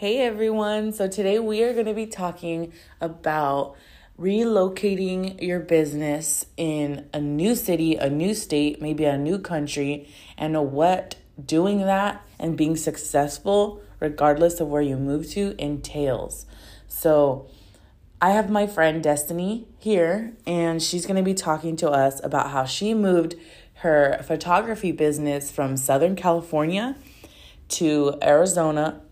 Hey everyone. So today we are going to be talking about relocating your business in a new city, a new state, maybe a new country, and what doing that and being successful, regardless of where you move to, entails. So I have my friend Destiny here, and she's going to be talking to us about how she moved her photography business from Southern California to Arizona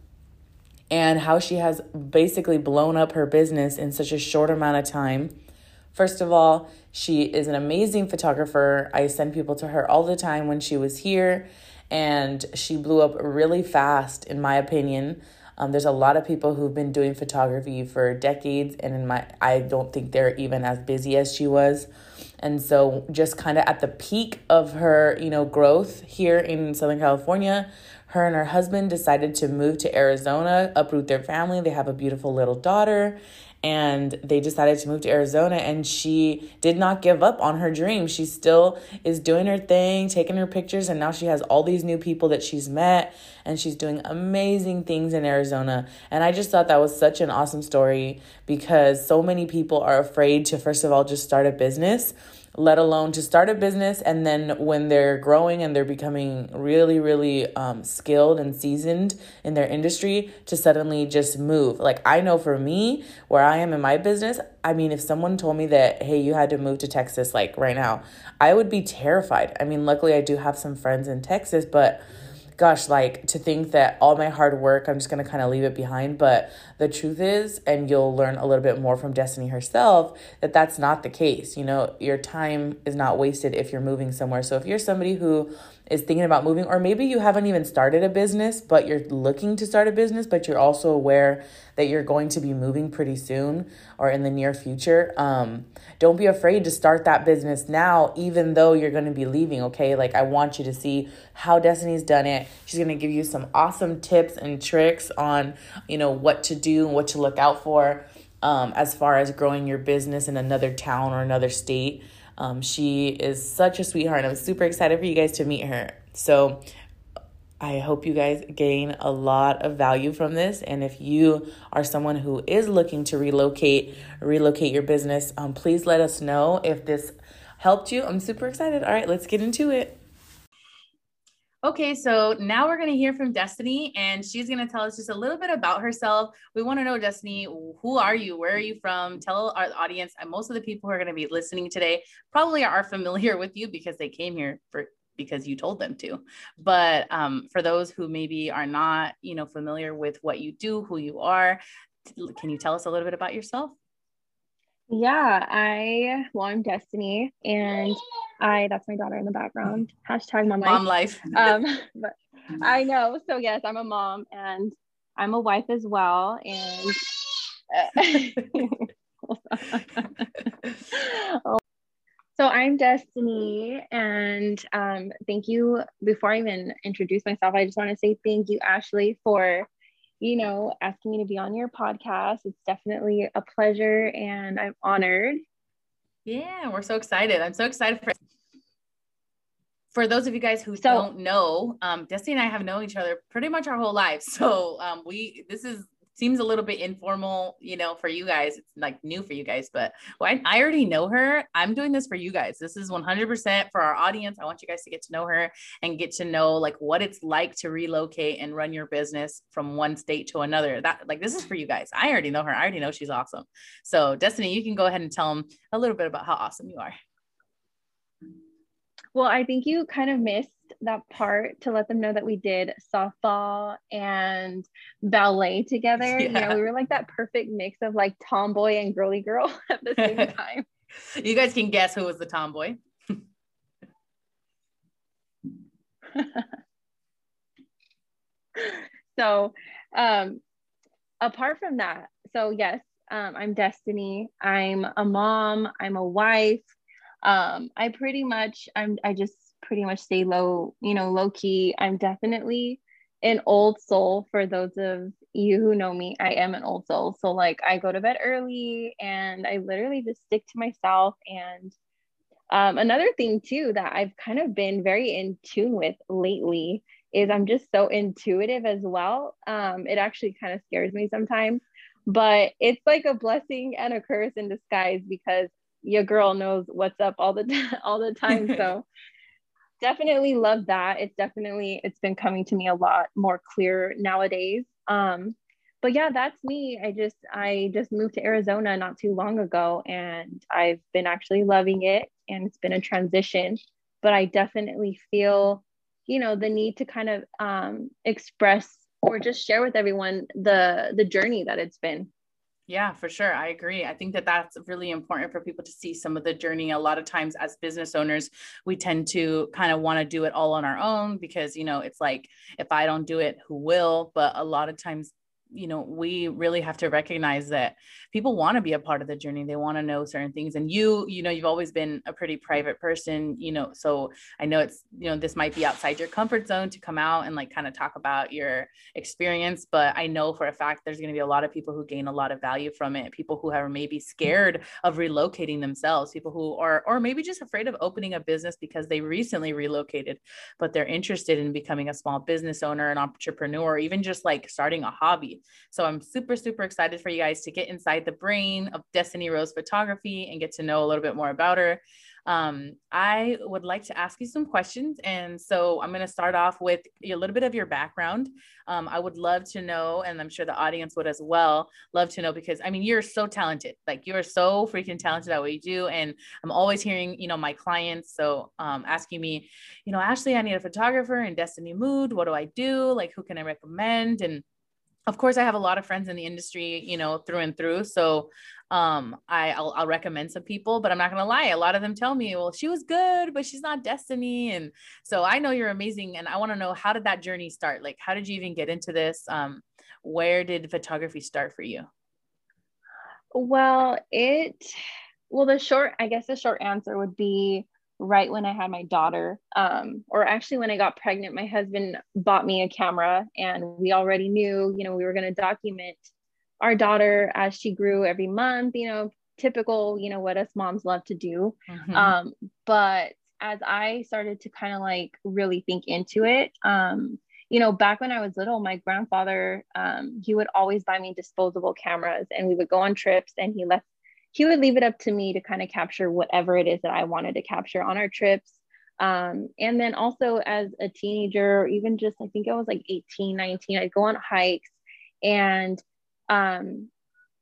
and how she has basically blown up her business in such a short amount of time. First of all, she is an amazing photographer. I send people to her all the time when she was here, and she blew up really fast, in my opinion. Um, there's a lot of people who've been doing photography for decades, and in my, I don't think they're even as busy as she was. And so, just kind of at the peak of her, you know, growth here in Southern California, her and her husband decided to move to Arizona, uproot their family. They have a beautiful little daughter, and they decided to move to Arizona and she did not give up on her dream. She still is doing her thing, taking her pictures and now she has all these new people that she's met and she's doing amazing things in Arizona. And I just thought that was such an awesome story because so many people are afraid to first of all just start a business let alone to start a business. And then when they're growing and they're becoming really really um, skilled and seasoned in their industry to suddenly just move. Like i know for me where i am in my business i mean if someone told me that hey you had to move to texas like right now i would be terrified. I mean luckily i do have some friends in texas but gosh, like to think that all my hard work, I'm just going to kind of leave it behind. But the truth is, and you'll learn a little bit more from Destiny herself, that that's not the case. You know, your time is not wasted if you're moving somewhere. So if you're somebody who is thinking about moving, or maybe you haven't even started a business, but you're looking to start a business, but you're also aware that you're going to be moving pretty soon or in the near future, um, don't be afraid to start that business now, even though you're going to be leaving. Okay. Like, I want you to see how Destiny's done it. She's going to give you some awesome tips and tricks on, you know, what to do and what to look out for um, as far as growing your business in another town or another state. Um, she is such a sweetheart, I'm super excited for you guys to meet her. So, I hope you guys gain a lot of value from this. And if you are someone who is looking to relocate, relocate your business, um, please let us know if this helped you. I'm super excited. All right, let's get into it. Okay, so now we're going to hear from Destiny, and she's going to tell us just a little bit about herself. We want to know, Destiny, who are you? Where are you from? Tell our audience. And most of the people who are going to be listening today probably are familiar with you because they came here for because you told them to. But um, for those who maybe are not, you know, familiar with what you do, who you are, can you tell us a little bit about yourself? Yeah, I well, I'm Destiny, and I that's my daughter in the background. Hashtag mom, life. mom life. um, but I know. So yes, I'm a mom and I'm a wife as well. And so I'm Destiny, and um, thank you. Before I even introduce myself, I just want to say thank you, Ashley, for you know asking me to be on your podcast. It's definitely a pleasure, and I'm honored. Yeah, we're so excited. I'm so excited for for those of you guys who so, don't know, um, Destiny and I have known each other pretty much our whole lives. So um, we this is seems a little bit informal, you know, for you guys. It's like new for you guys, but well, I, I already know her. I'm doing this for you guys. This is 100% for our audience. I want you guys to get to know her and get to know like what it's like to relocate and run your business from one state to another. That like this is for you guys. I already know her. I already know she's awesome. So Destiny, you can go ahead and tell them a little bit about how awesome you are. Well, I think you kind of missed that part to let them know that we did softball and ballet together. Yeah. You know, we were like that perfect mix of like tomboy and girly girl at the same time. you guys can guess who was the tomboy. so, um, apart from that, so yes, um, I'm Destiny. I'm a mom. I'm a wife um i pretty much i'm i just pretty much stay low you know low key. I'm definitely an old soul for those of you who know me. I am an old soul. So like i go to bed early and i literally just stick to myself. And um, another thing too that i've kind of been very in tune with lately is I'm just so intuitive as well. Um, it actually kind of scares me sometimes, but it's like a blessing and a curse in disguise because your girl knows what's up all the t- all the time. So definitely love that. It's definitely it's been coming to me a lot more clear nowadays. Um, but yeah, that's me. I just I just moved to Arizona not too long ago and I've been actually loving it and it's been a transition, but I definitely feel you know the need to kind of um, express or just share with everyone the the journey that it's been yeah, for sure. I agree. I think that that's really important for people to see some of the journey. A lot of times, as business owners, we tend to kind of want to do it all on our own because, you know, it's like, if I don't do it, who will? But a lot of times, you know we really have to recognize that people want to be a part of the journey they want to know certain things and you you know you've always been a pretty private person you know so i know it's you know this might be outside your comfort zone to come out and like kind of talk about your experience but i know for a fact there's going to be a lot of people who gain a lot of value from it people who are maybe scared of relocating themselves people who are or maybe just afraid of opening a business because they recently relocated but they're interested in becoming a small business owner an entrepreneur even just like starting a hobby so I'm super, super excited for you guys to get inside the brain of Destiny Rose Photography and get to know a little bit more about her. Um, I would like to ask you some questions. And so I'm going to start off with a little bit of your background. Um, I would love to know, and I'm sure the audience would as well, love to know because I mean, you're so talented. Like you're so freaking talented at what you do. And I'm always hearing, you know, my clients. So um, asking me, you know, Ashley, I need a photographer in Destiny Mood. What do I do? Like, who can I recommend? And of course, I have a lot of friends in the industry, you know, through and through. So um, I, I'll, I'll recommend some people, but I'm not going to lie. A lot of them tell me, well, she was good, but she's not Destiny. And so I know you're amazing. And I want to know how did that journey start? Like, how did you even get into this? Um, where did photography start for you? Well, it, well, the short, I guess the short answer would be right when I had my daughter, um, or actually when I got pregnant, my husband bought me a camera, and we already knew, you know, we were going to document our daughter as she grew every month. You know, typical, you know, what us moms love to do. Mm-hmm. Um, but as I started to kind of like really think into it, um, you know, back when I was little, my grandfather, um, he would always buy me disposable cameras, and we would go on trips, and he left he would leave it up to me to kind of capture whatever it is that I wanted to capture on our trips. Um, and then also as a teenager, even just, I think I was like 18, 19, I'd go on hikes and um,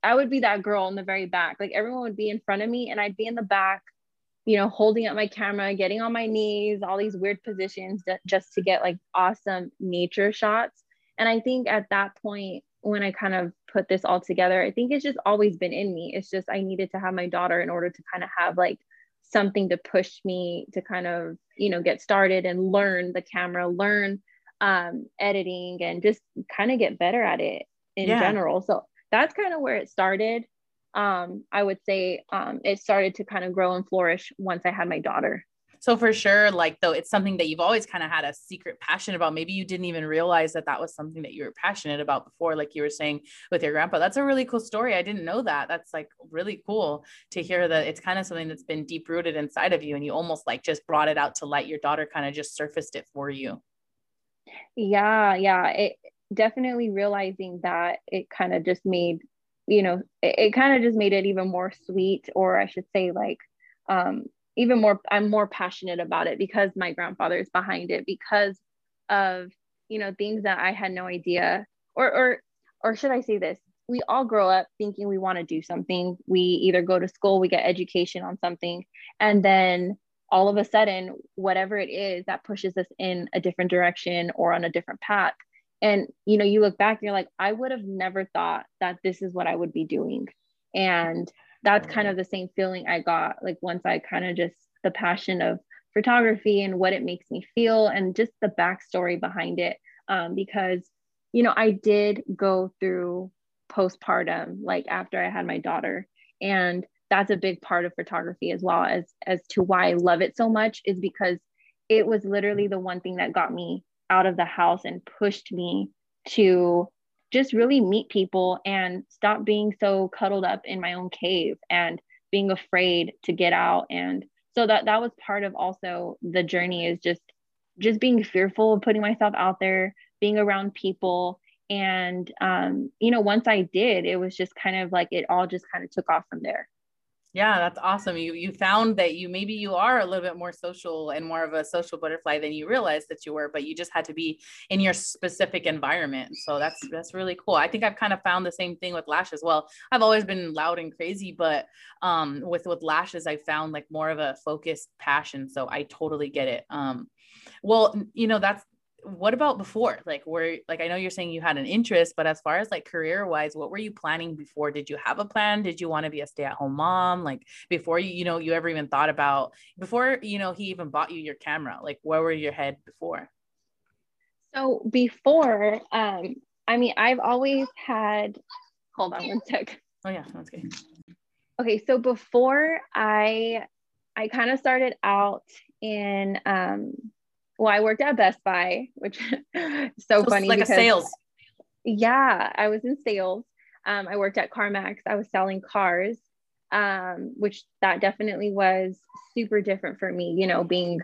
I would be that girl in the very back. Like everyone would be in front of me and I'd be in the back, you know, holding up my camera, getting on my knees, all these weird positions just to get like awesome nature shots. And I think at that point, when I kind of put this all together, I think it's just always been in me. It's just I needed to have my daughter in order to kind of have like something to push me to kind of, you know, get started and learn the camera, learn um, editing, and just kind of get better at it in yeah. general. So that's kind of where it started. Um, I would say um, it started to kind of grow and flourish once I had my daughter. So for sure, like though it's something that you've always kind of had a secret passion about. Maybe you didn't even realize that that was something that you were passionate about before, like you were saying with your grandpa. That's a really cool story. I didn't know that. That's like really cool to hear that it's kind of something that's been deep rooted inside of you, and you almost like just brought it out to light. Your daughter kind of just surfaced it for you. Yeah, yeah. It definitely realizing that it kind of just made you know it, it kind of just made it even more sweet or i should say like um even more i'm more passionate about it because my grandfather is behind it because of you know things that i had no idea. Or or or should i say this? We all grow up thinking we want to do something. We either go to school we get education on something and then all of a sudden whatever it is that pushes us in a different direction or on a different path. And you know you look back and you're like i would have never thought that this is what i would be doing. And that's kind of the same feeling I got like once I kind of just the passion of photography and what it makes me feel and just the backstory behind it. Um, because, you know, I did go through postpartum, like after I had my daughter. And that's a big part of photography as well as as to why I love it so much is because it was literally the one thing that got me out of the house and pushed me to just really meet people and stop being so cuddled up in my own cave and being afraid to get out and so that that was part of also the journey is just just being fearful of putting myself out there, being around people. And, um, you know, once I did, it was just kind of like it all just kind of took off from there. Yeah, that's awesome. You you found that you maybe you are a little bit more social and more of a social butterfly than you realized that you were, but you just had to be in your specific environment. So that's that's really cool. I think I've kind of found the same thing with lashes. Well, I've always been loud and crazy, but um with with lashes I found like more of a focused passion. So I totally get it. Um well, you know, that's what about before? Like where like i know you're saying you had an interest but as far as like career wise what were you planning before? Did you have a plan? Did you want to be a stay-at-home mom? Like before you you know you ever even thought about before you know he even bought you your camera like where were your head before? So before um i mean i've always had hold on one sec. Oh yeah that's good okay so before i i kind of started out in um well, I worked at Best Buy, which is so, so funny. Like because, a sales. Yeah, I was in sales. Um, I worked at CarMax. I was selling cars, um, which that definitely was super different for me, you know, being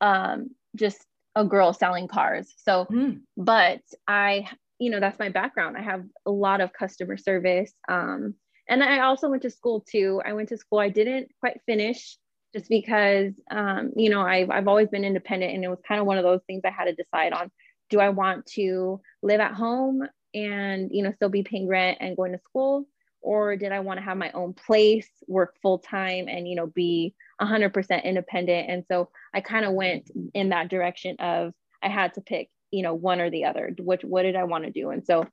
um, just a girl selling cars. So, mm. but I, you know, that's my background. I have a lot of customer service. Um, and I also went to school too. I went to school. I didn't quite finish just because um, you know I've, I've always been independent and it was kind of one of those things i had to decide on. Do i want to live at home and you know still be paying rent and going to school? Or did i want to have my own place work full time and you know be 100% independent? And so i kind of went in that direction of i had to pick you know one or the other which what did i want to do? And so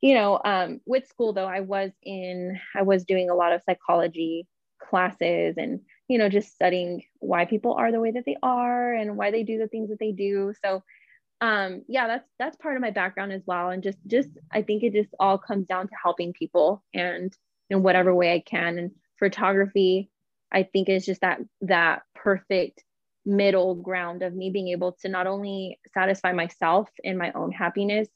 you know um, with school though i was in i was doing a lot of psychology classes and you know just studying why people are the way that they are and why they do the things that they do. So um yeah that's that's part of my background as well. And just just i think it just all comes down to helping people and in whatever way i can. And photography i think is just that that perfect middle ground of me being able to not only satisfy myself in my own happiness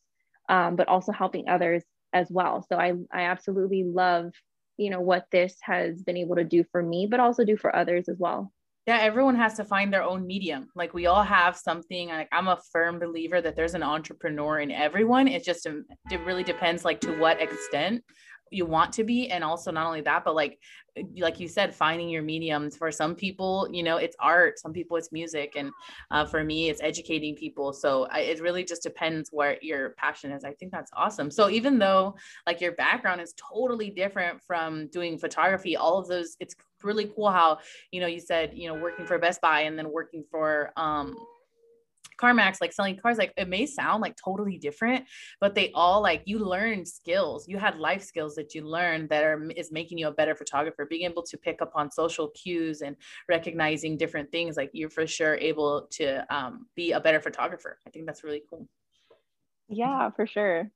um, but also helping others as well. So i i absolutely love you know what this has been able to do for me but also do for others as well. Yeah everyone has to find their own medium. Like we all have something like i'm a firm believer that there's an entrepreneur in everyone. It just it really depends like to what extent you want to be and also not only that but like like you said finding your mediums. For some people you know it's art some people it's music and uh, for me it's educating people. So I, it really just depends where your passion is. I think that's awesome. So even though like your background is totally different from doing photography all of those it's really cool how you know you said you know working for best buy and then working for um CarMax, like selling cars, like it may sound like totally different, but they all like you learned skills. You had life skills that you learned that are is making you a better photographer. Being able to pick up on social cues and recognizing different things, like you're for sure able to um, be a better photographer. I think that's really cool. Yeah, for sure.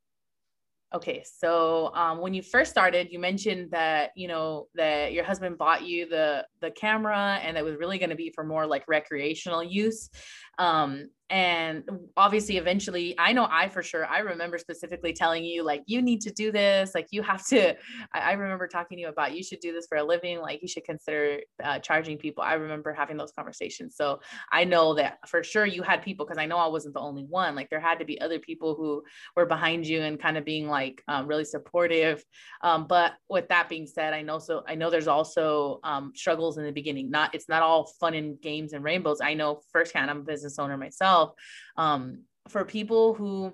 Okay, so um, when you first started, you mentioned that you know that your husband bought you the the camera, and it was really going to be for more like recreational use. Um, and obviously eventually i know i for sure i remember specifically telling you like you need to do this. Like you have to i, I remember talking to you about you should do this for a living. Like you should consider uh, charging people. I remember having those conversations. So i know that for sure you had people because i know i wasn't the only one. Like there had to be other people who were behind you and kind of being like um, really supportive. Um, but with that being said i know so i know there's also um, struggles in the beginning. Not it's not all fun and games and rainbows. I know firsthand i'm business owner myself um, for people who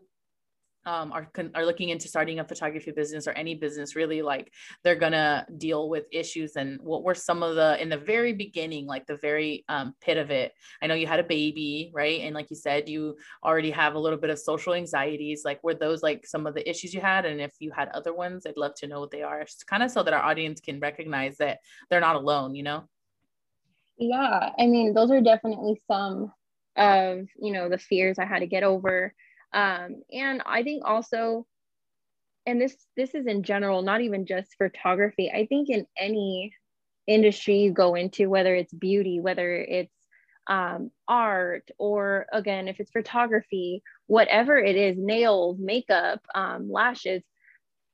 um, are are looking into starting a photography business or any business really like they're gonna deal with issues and what were some of the in the very beginning like the very um, pit of it. I know you had a baby right? And like you said you already have a little bit of social anxieties. Like were those like some of the issues you had? And if you had other ones i'd love to know what they are kind of so that our audience can recognize that they're not alone you know? Yeah. I mean those are definitely some of you know the fears i had to get over. Um, and i think also and this this is in general not even just photography. I think in any industry you go into whether it's beauty whether it's um, art or again if it's photography whatever it is nails makeup um, lashes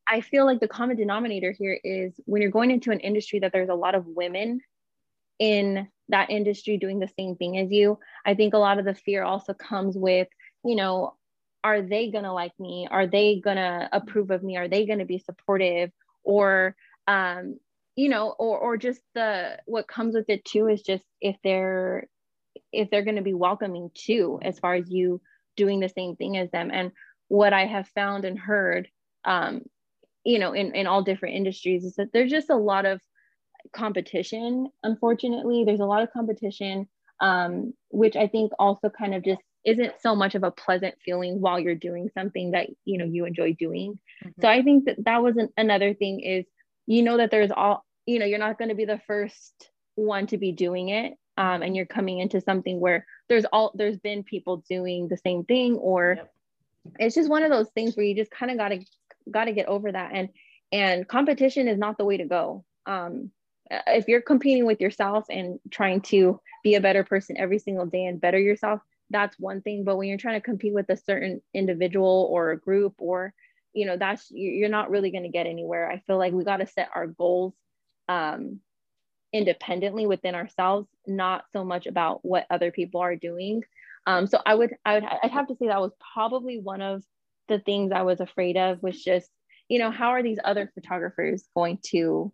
i feel like the common denominator here is when you're going into an industry that there's a lot of women in that industry doing the same thing as you. I think a lot of the fear also comes with, you know, are they going to like me? Are they going to approve of me? Are they going to be supportive? Or, um, you know, or, or just the, what comes with it too is just if they're, if they're going to be welcoming too, as far as you doing the same thing as them. And what I have found and heard, um, you know, in, in all different industries is that there's just a lot of competition unfortunately there's a lot of competition um, which i think also kind of just isn't so much of a pleasant feeling while you're doing something that you know you enjoy doing mm-hmm. so i think that that was an, another thing is you know that there's all you know you're not going to be the first one to be doing it um, and you're coming into something where there's all there's been people doing the same thing or yep. it's just one of those things where you just kind of got to got to get over that and and competition is not the way to go um, if you're competing with yourself and trying to be a better person every single day and better yourself that's one thing. But when you're trying to compete with a certain individual or a group or you know that's you're not really going to get anywhere. I feel like we got to set our goals um, independently within ourselves not so much about what other people are doing. Um, so i would i would i'd have to say that was probably one of the things i was afraid of was just you know how are these other photographers going to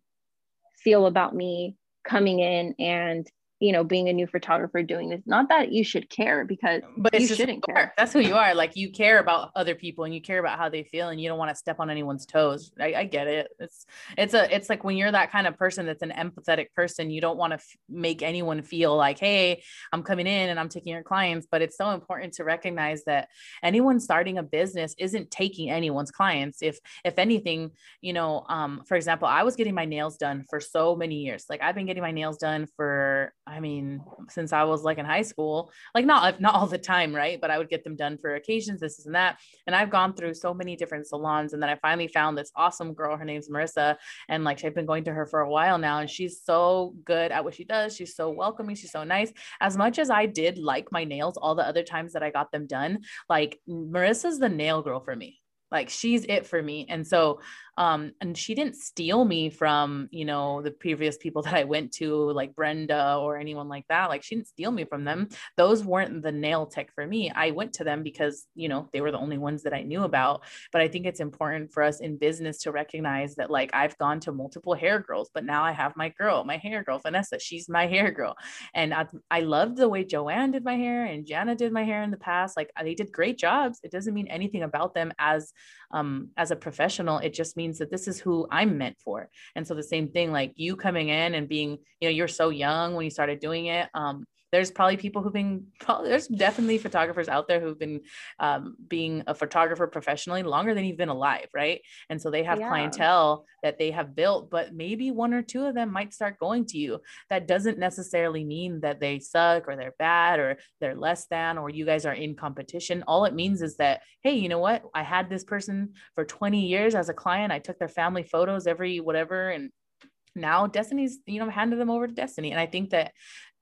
feel about me coming in and you know being a new photographer doing this not that you should care because but you shouldn't care. That's who you are. Like you care about other people and you care about how they feel and you don't want to step on anyone's toes. I, I, get it. It's it's a it's like when you're that kind of person that's an empathetic person you don't want to f- make anyone feel like hey i'm coming in and i'm taking your clients. But it's so important to recognize that anyone starting a business isn't taking anyone's clients. If if anything you know um for example i was getting my nails done for so many years. Like i've been getting my nails done for I mean, since I was like in high school, like not not all the time, right? But I would get them done for occasions, this and that. And I've gone through so many different salons, and then I finally found this awesome girl. Her name's Marissa, and like I've been going to her for a while now, and she's so good at what she does. She's so welcoming. She's so nice. As much as I did like my nails all the other times that I got them done, like Marissa's the nail girl for me like she's it for me and so um and she didn't steal me from you know the previous people that i went to like brenda or anyone like that. Like she didn't steal me from them. Those weren't the nail tech for me. I went to them because you know they were the only ones that i knew about. But i think it's important for us in business to recognize that like i've gone to multiple hair girls but now i have my girl my hair girl vanessa. She's my hair girl. And i, I loved the way joanne did my hair and jana did my hair in the past. Like they did great jobs. It doesn't mean anything about them as um, as a professional, it just means that this is who I'm meant for. And so the same thing, like you coming in and being, you know, you're so young when you started doing it. Um, there's probably people who've been probably, there's definitely photographers out there who've been um, being a photographer professionally longer than you've been alive right? And so they have yeah. clientele that they have built but maybe one or two of them might start going to you. That doesn't necessarily mean that they suck or they're bad or they're less than or you guys are in competition. All it means is that hey you know what? I had this person for 20 years as a client. I took their family photos every whatever and now destiny's you know handed them over to destiny. And i think that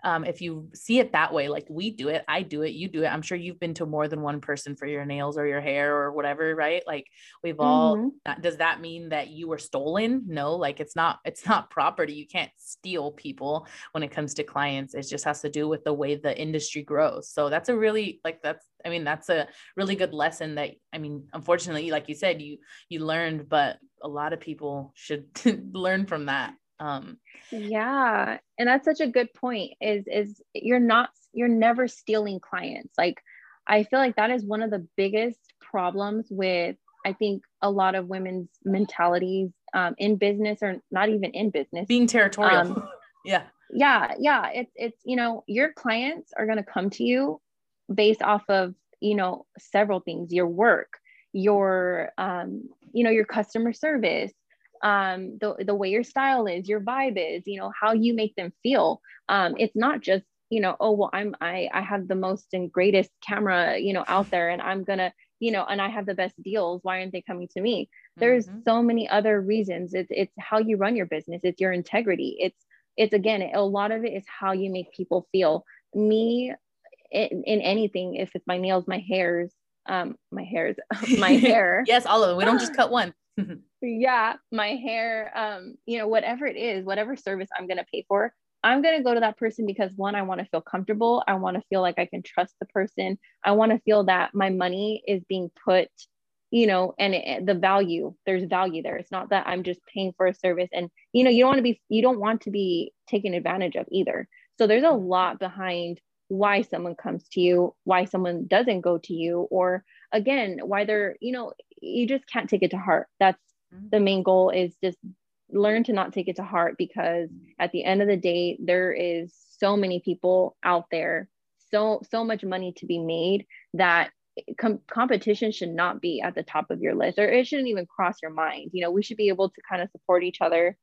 um, if you see it that way, like we do it, I do it, you do it. I'm sure you've been to more than one person for your nails or your hair or whatever, right? Like we've all. Mm-hmm. Does that mean that you were stolen? No, like it's not. It's not property. You can't steal people when it comes to clients. It just has to do with the way the industry grows. So that's a really like that's. I mean, that's a really good lesson that I mean, unfortunately, like you said, you you learned, but a lot of people should learn from that um yeah and that's such a good point is is you're not you're never stealing clients. Like i feel like that is one of the biggest problems with i think a lot of women's mentalities um, in business or not even in business. Being territorial. Um, yeah. yeah yeah it's it's you know your clients are going to come to you based off of you know several things your work your um you know your customer service um, the, the way your style is, your vibe is, you know, how you make them feel. Um, it's not just, you know, oh, well, I'm, I, I have the most and greatest camera, you know, out there and I'm gonna, you know, and I have the best deals. Why aren't they coming to me? There's mm-hmm. so many other reasons. It's, it's how you run your business. It's your integrity. It's, it's again, a lot of it is how you make people feel. Me in, in anything, if it's my nails, my hairs, um, my hairs, my hair. yes, all of them. We don't just cut one. Yeah, my hair, um, you know, whatever it is, whatever service I'm gonna pay for, I'm going to go to that person because one, I want to feel comfortable. I want to feel like I can trust the person. I want to feel that my money is being put, you know, and it, the value, there's value there. It's not that I'm just paying for a service and, you know, you don't want to be, you don't want to be taken advantage of either. So there's a lot behind why someone comes to you, why someone doesn't go to you, or again, why they're, you know, you just can't take it to heart. That's mm-hmm. the main goal is just learn to not take it to heart because at the end of the day there is so many people out there so so much money to be made that com- competition should not be at the top of your list or it shouldn't even cross your mind you know we should be able to kind of support each other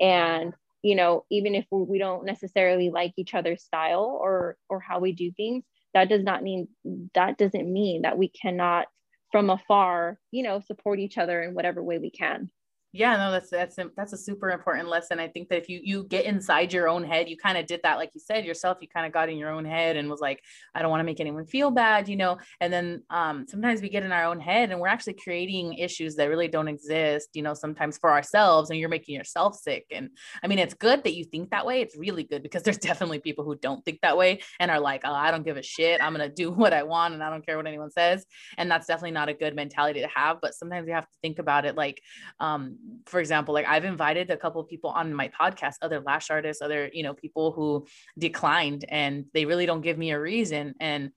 and you know even if we don't necessarily like each other's style or or how we do things that does not mean that doesn't mean that we cannot from afar you know support each other in whatever way we can yeah no that's that's that's a super important lesson. I think that if you you get inside your own head you kind of did that like you said yourself you kind of got in your own head and was like i don't want to make anyone feel bad you know? And then um, sometimes we get in our own head and we're actually creating issues that really don't exist you know sometimes for ourselves and you're making yourself sick. And i mean it's good that you think that way it's really good because there's definitely people who don't think that way and are like oh i don't give a shit i'm to do what i want and i don't care what anyone says. And that's definitely not a good mentality to have but sometimes you have to think about it like um, for example, like I've invited a couple of people on my podcast, other lash artists, other, you know, people who declined and they really don't give me a reason. And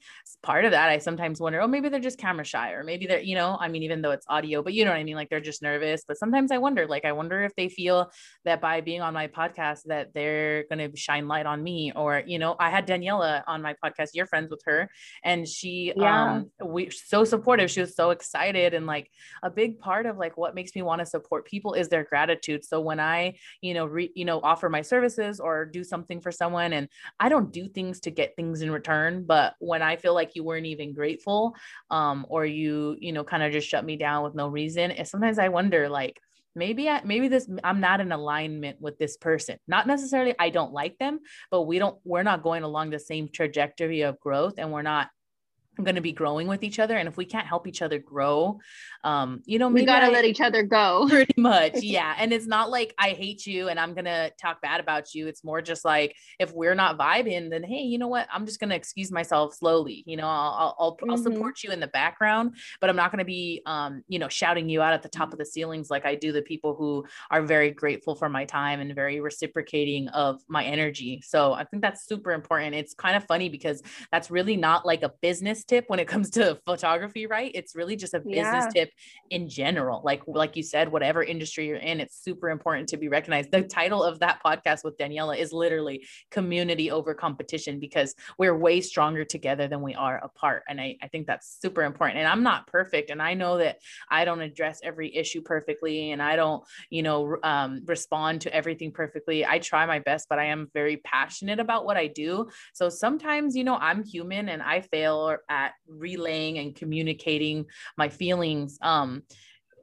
part of that, I sometimes wonder, oh, maybe they're just camera shy, or maybe they're, you know, I mean, even though it's audio, but you know what I mean? Like they're just nervous. But sometimes I wonder, like, I wonder if they feel that by being on my podcast that they're going to shine light on me. Or, you know, I had Daniela on my podcast, you're friends with her, and she, yeah. um, we so supportive. She was so excited. And like a big part of like what makes me want to support people is their gratitude. So when I, you know, re, you know, offer my services or do something for someone and I don't do things to get things in return, but when I feel like you weren't even grateful um or you, you know, kind of just shut me down with no reason, and sometimes I wonder like maybe I, maybe this i'm not in alignment with this person not necessarily i don't like them but we don't we're not going along the same trajectory of growth and we're not going to be growing with each other and if we can't help each other grow um you know we gotta I, let each other go. Pretty much yeah and it's not like i hate you and i'm gonna talk bad about you. It's more just like if we're not vibing then hey you know what? I'm just gonna excuse myself slowly you know i'll i'll, mm-hmm. I'll support you in the background but i'm not gonna be um you know shouting you out at the top of the ceilings like i do the people who are very grateful for my time and very reciprocating of my energy. So i think that's super important. It's kind of funny because that's really not like a business tip when it comes to photography, right? It's really just a business yeah. tip in general. Like like you said, whatever industry you're in, it's super important to be recognized. The title of that podcast with Daniela is literally community over competition because we're way stronger together than we are apart. And I, I think that's super important. And I'm not perfect. And I know that I don't address every issue perfectly and I don't, you know, um, respond to everything perfectly. I try my best, but I am very passionate about what I do. So sometimes, you know, I'm human and I fail at relaying and communicating my feelings um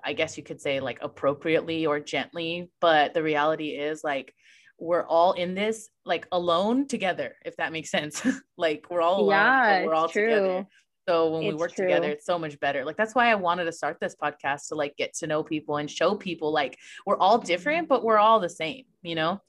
i guess you could say like appropriately or gently. But the reality is like we're all in this like alone together if that makes sense. Like we're all alone, yeah we're all true. together so when it's we work true. together it's so much better like that's why i wanted to start this podcast to like get to know people and show people like we're all different but we're all the same you know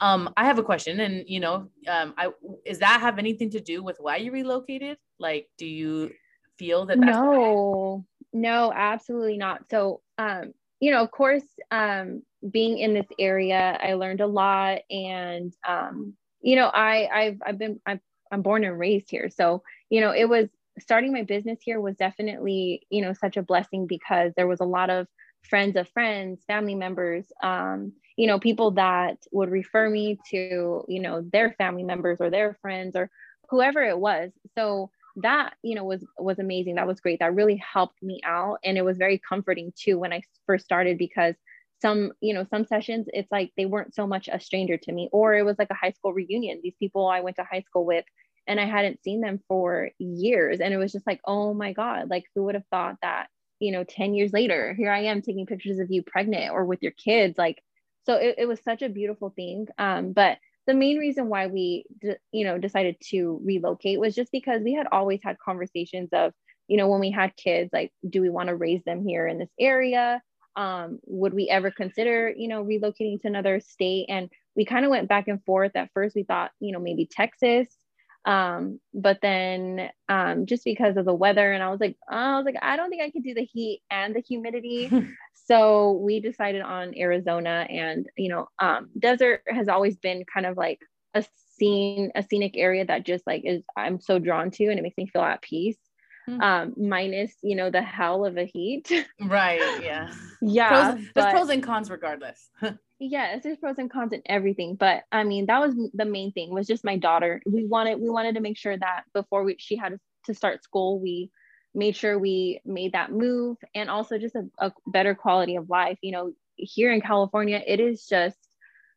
um, I have a question, and you know, um, I is that have anything to do with why you relocated? Like, do you feel that? no, no, absolutely not. So, um, you know, of course, um, being in this area, I learned a lot, and um, you know, I I've I've been I've, I'm born and raised here, so you know, it was starting my business here was definitely you know such a blessing because there was a lot of friends of friends, family members, um, you know, people that would refer me to, you know, their family members or their friends or whoever it was. So that, you know, was was amazing. That was great. That really helped me out. And it was very comforting too when I first started because some, you know, some sessions it's like they weren't so much a stranger to me, or it was like a high school reunion. These people I went to high school with and I hadn't seen them for years. And it was just like, oh my God, like who would have thought that you know 10 years later here i am taking pictures of you pregnant or with your kids like so it, it was such a beautiful thing um, but the main reason why we you know decided to relocate was just because we had always had conversations of you know when we had kids like do we want to raise them here in this area um, would we ever consider you know relocating to another state and we kind of went back and forth. At first, we thought, you know, maybe Texas. Um, but then um, just because of the weather, and I was like, oh, I was like, I don't think I could do the heat and the humidity. so we decided on Arizona, and you know, um, desert has always been kind of like a scene, a scenic area that just like is I'm so drawn to, and it makes me feel at peace. Mm-hmm. Um, minus you know the hell of a heat. right. Yeah. yeah. Pros, there's pros and cons regardless. yes there's pros and cons in everything but i mean that was the main thing was just my daughter. We wanted we wanted to make sure that before we she had to start school we made sure we made that move and also just a, a better quality of life. You know here in california it is just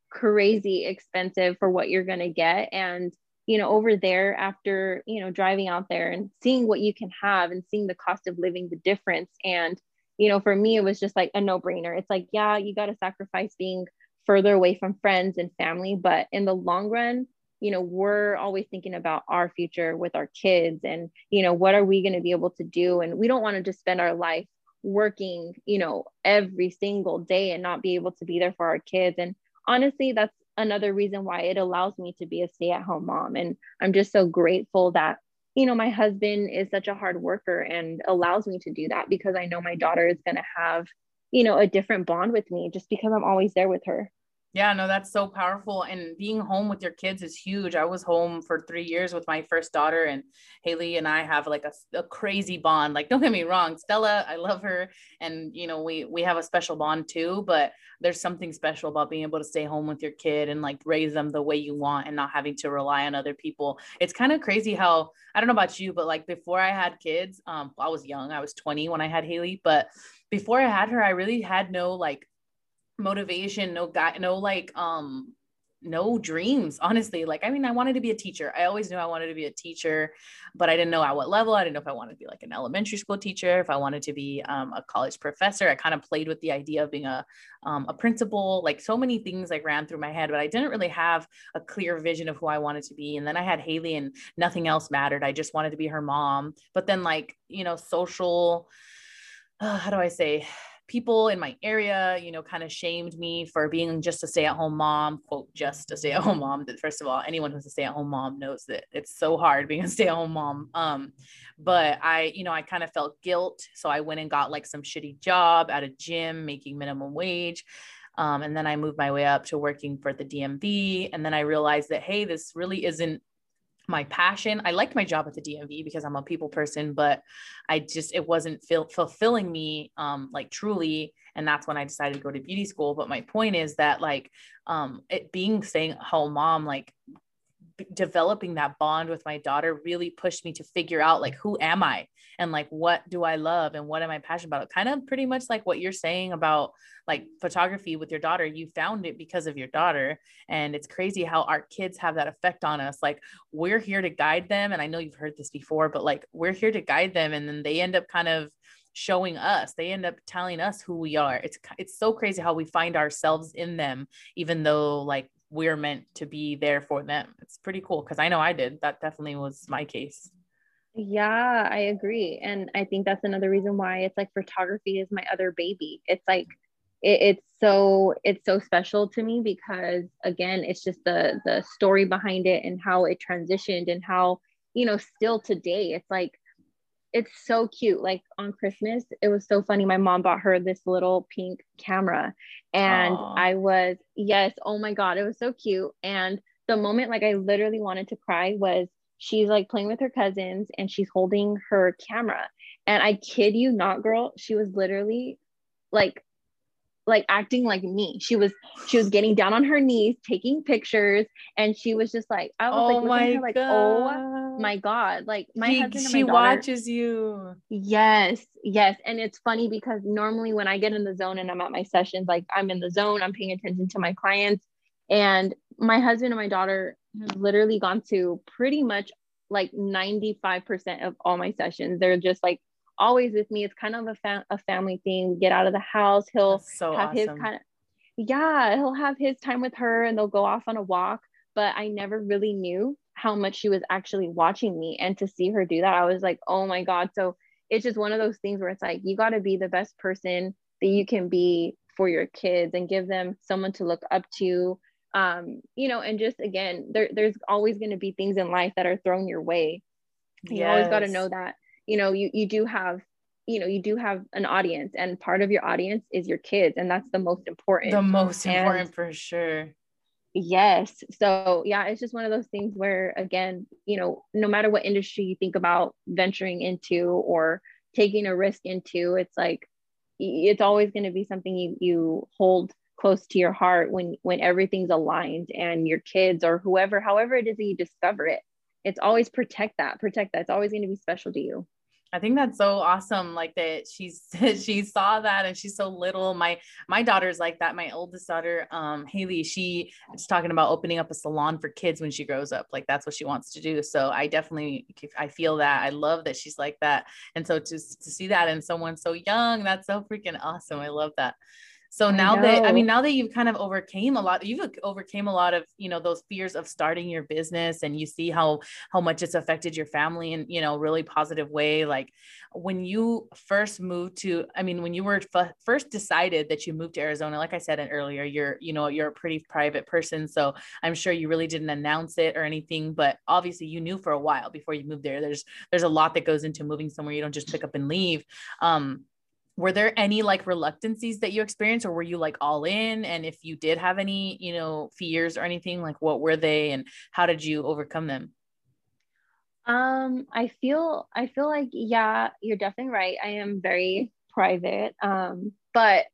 crazy expensive for what you're going to get and you know over there after you know driving out there and seeing what you can have and seeing the cost of living the difference and you know, for me, it was just like a no brainer. It's like, yeah, you got to sacrifice being further away from friends and family. But in the long run, you know, we're always thinking about our future with our kids and, you know, what are we going to be able to do? And we don't want to just spend our life working, you know, every single day and not be able to be there for our kids. And honestly, that's another reason why it allows me to be a stay at home mom. And I'm just so grateful that you know, my husband is such a hard worker and allows me to do that because I know my daughter is going to have, you know, a different bond with me just because I'm always there with her. Yeah, no, that's so powerful. And being home with your kids is huge. I was home for three years with my first daughter, and Haley and I have like a, a, crazy bond. Like, don't get me wrong, Stella, I love her, and you know, we we have a special bond too. But there's something special about being able to stay home with your kid and like raise them the way you want, and not having to rely on other people. It's kind of crazy how I don't know about you, but like before I had kids, um, I was young. I was 20 when I had Haley, but before I had her, I really had no like motivation, no guy, no like um no dreams honestly. Like i mean i wanted to be a teacher. I always knew i wanted to be a teacher but i didn't know at what level. I didn't know if i wanted to be like an elementary school teacher if i wanted to be um, a college professor. I kind of played with the idea of being a, um, a principal. Like so many things like ran through my head but i didn't really have a clear vision of who i wanted to be. And then i had haley and nothing else mattered. I just wanted to be her mom. But then like you know social uh, how do i say people in my area, you know, kind of shamed me for being just a stay at home mom, quote, just a stay at home mom. That first of all, anyone who's a stay at home mom knows that it's so hard being a stay at home mom. Um, but I, you know, I kind of felt guilt. So I went and got like some shitty job at a gym making minimum wage. Um, and then I moved my way up to working for the DMV. And then I realized that, hey, this really isn't my passion. I liked my job at the DMV because I'm a people person, but I just it wasn't fulfilling me um like truly and that's when I decided to go to beauty school, but my point is that like um it being staying home mom like developing that bond with my daughter really pushed me to figure out like who am I and like what do I love and what am I passionate about. Kind of pretty much like what you're saying about like photography with your daughter. You found it because of your daughter, and it's crazy how our kids have that effect on us. Like we're here to guide them, and I know you've heard this before, but like we're here to guide them, and then they end up kind of showing us they end up telling us who we are it's it's so crazy how we find ourselves in them even though like we're meant to be there for them. It's pretty cool because I know I did. That definitely was my case. Yeah, I agree. And I think that's another reason why it's like photography is my other baby. It's like it, it's so it's so special to me because again, it's just the the story behind it and how it transitioned and how, you know, still today it's like it's so cute. Like on Christmas, it was so funny. My mom bought her this little pink camera, and Aww. I was, yes, oh my God, it was so cute. And the moment, like, I literally wanted to cry was she's like playing with her cousins and she's holding her camera. And I kid you not, girl, she was literally like like acting like me. She was she was getting down on her knees, taking pictures, and she was just like, I was oh like, my her, like, oh my god, like my he, husband. she daughter, watches you. Yes, yes, and it's funny because normally when I get in the zone and I'm at my sessions, like I'm in the zone, I'm paying attention to my clients, and my husband and my daughter have literally gone to pretty much like 95% of all my sessions. They're just like always with me. It's kind of a, fam- a family thing. Get out of the house. He'll so have awesome. his kind of, yeah, he'll have his time with her and they'll go off on a walk. But I never really knew how much she was actually watching me. And to see her do that, I was like, oh my God. So it's just one of those things where it's like, you got to be the best person that you can be for your kids and give them someone to look up to um you know and just again there there's always going to be things in life that are thrown your way you yes. always got to know that you know you you do have you know you do have an audience and part of your audience is your kids and that's the most important the most important and, for sure yes. So yeah it's just one of those things where again you know no matter what industry you think about venturing into or taking a risk into it's like it's always going to be something you you hold close to your heart when when everything's aligned and your kids or whoever however it is that you discover it. It's always protect that protect that. It's always going to be special to you I think that's so awesome. Like that she's she saw that and she's so little. My my daughter's like that. My oldest daughter, um, Haley, she is talking about opening up a salon for kids when she grows up. Like that's what she wants to do. So I definitely I feel that. I love that she's like that. And so to to see that in someone so young, that's so freaking awesome. I love that. So now that I mean, now that you've kind of overcame a lot, you've overcame a lot of you know those fears of starting your business, and you see how how much it's affected your family in you know really positive way. Like when you first moved to, I mean, when you were f- first decided that you moved to Arizona, like I said earlier, you're you know you're a pretty private person, so I'm sure you really didn't announce it or anything, but obviously you knew for a while before you moved there. There's there's a lot that goes into moving somewhere. You don't just pick up and leave. Um, were there any like reluctancies that you experienced or were you like all in? And if you did have any you know fears or anything like what were they and how did you overcome them? Um i feel i feel like yeah you're definitely right. I am very private. Um but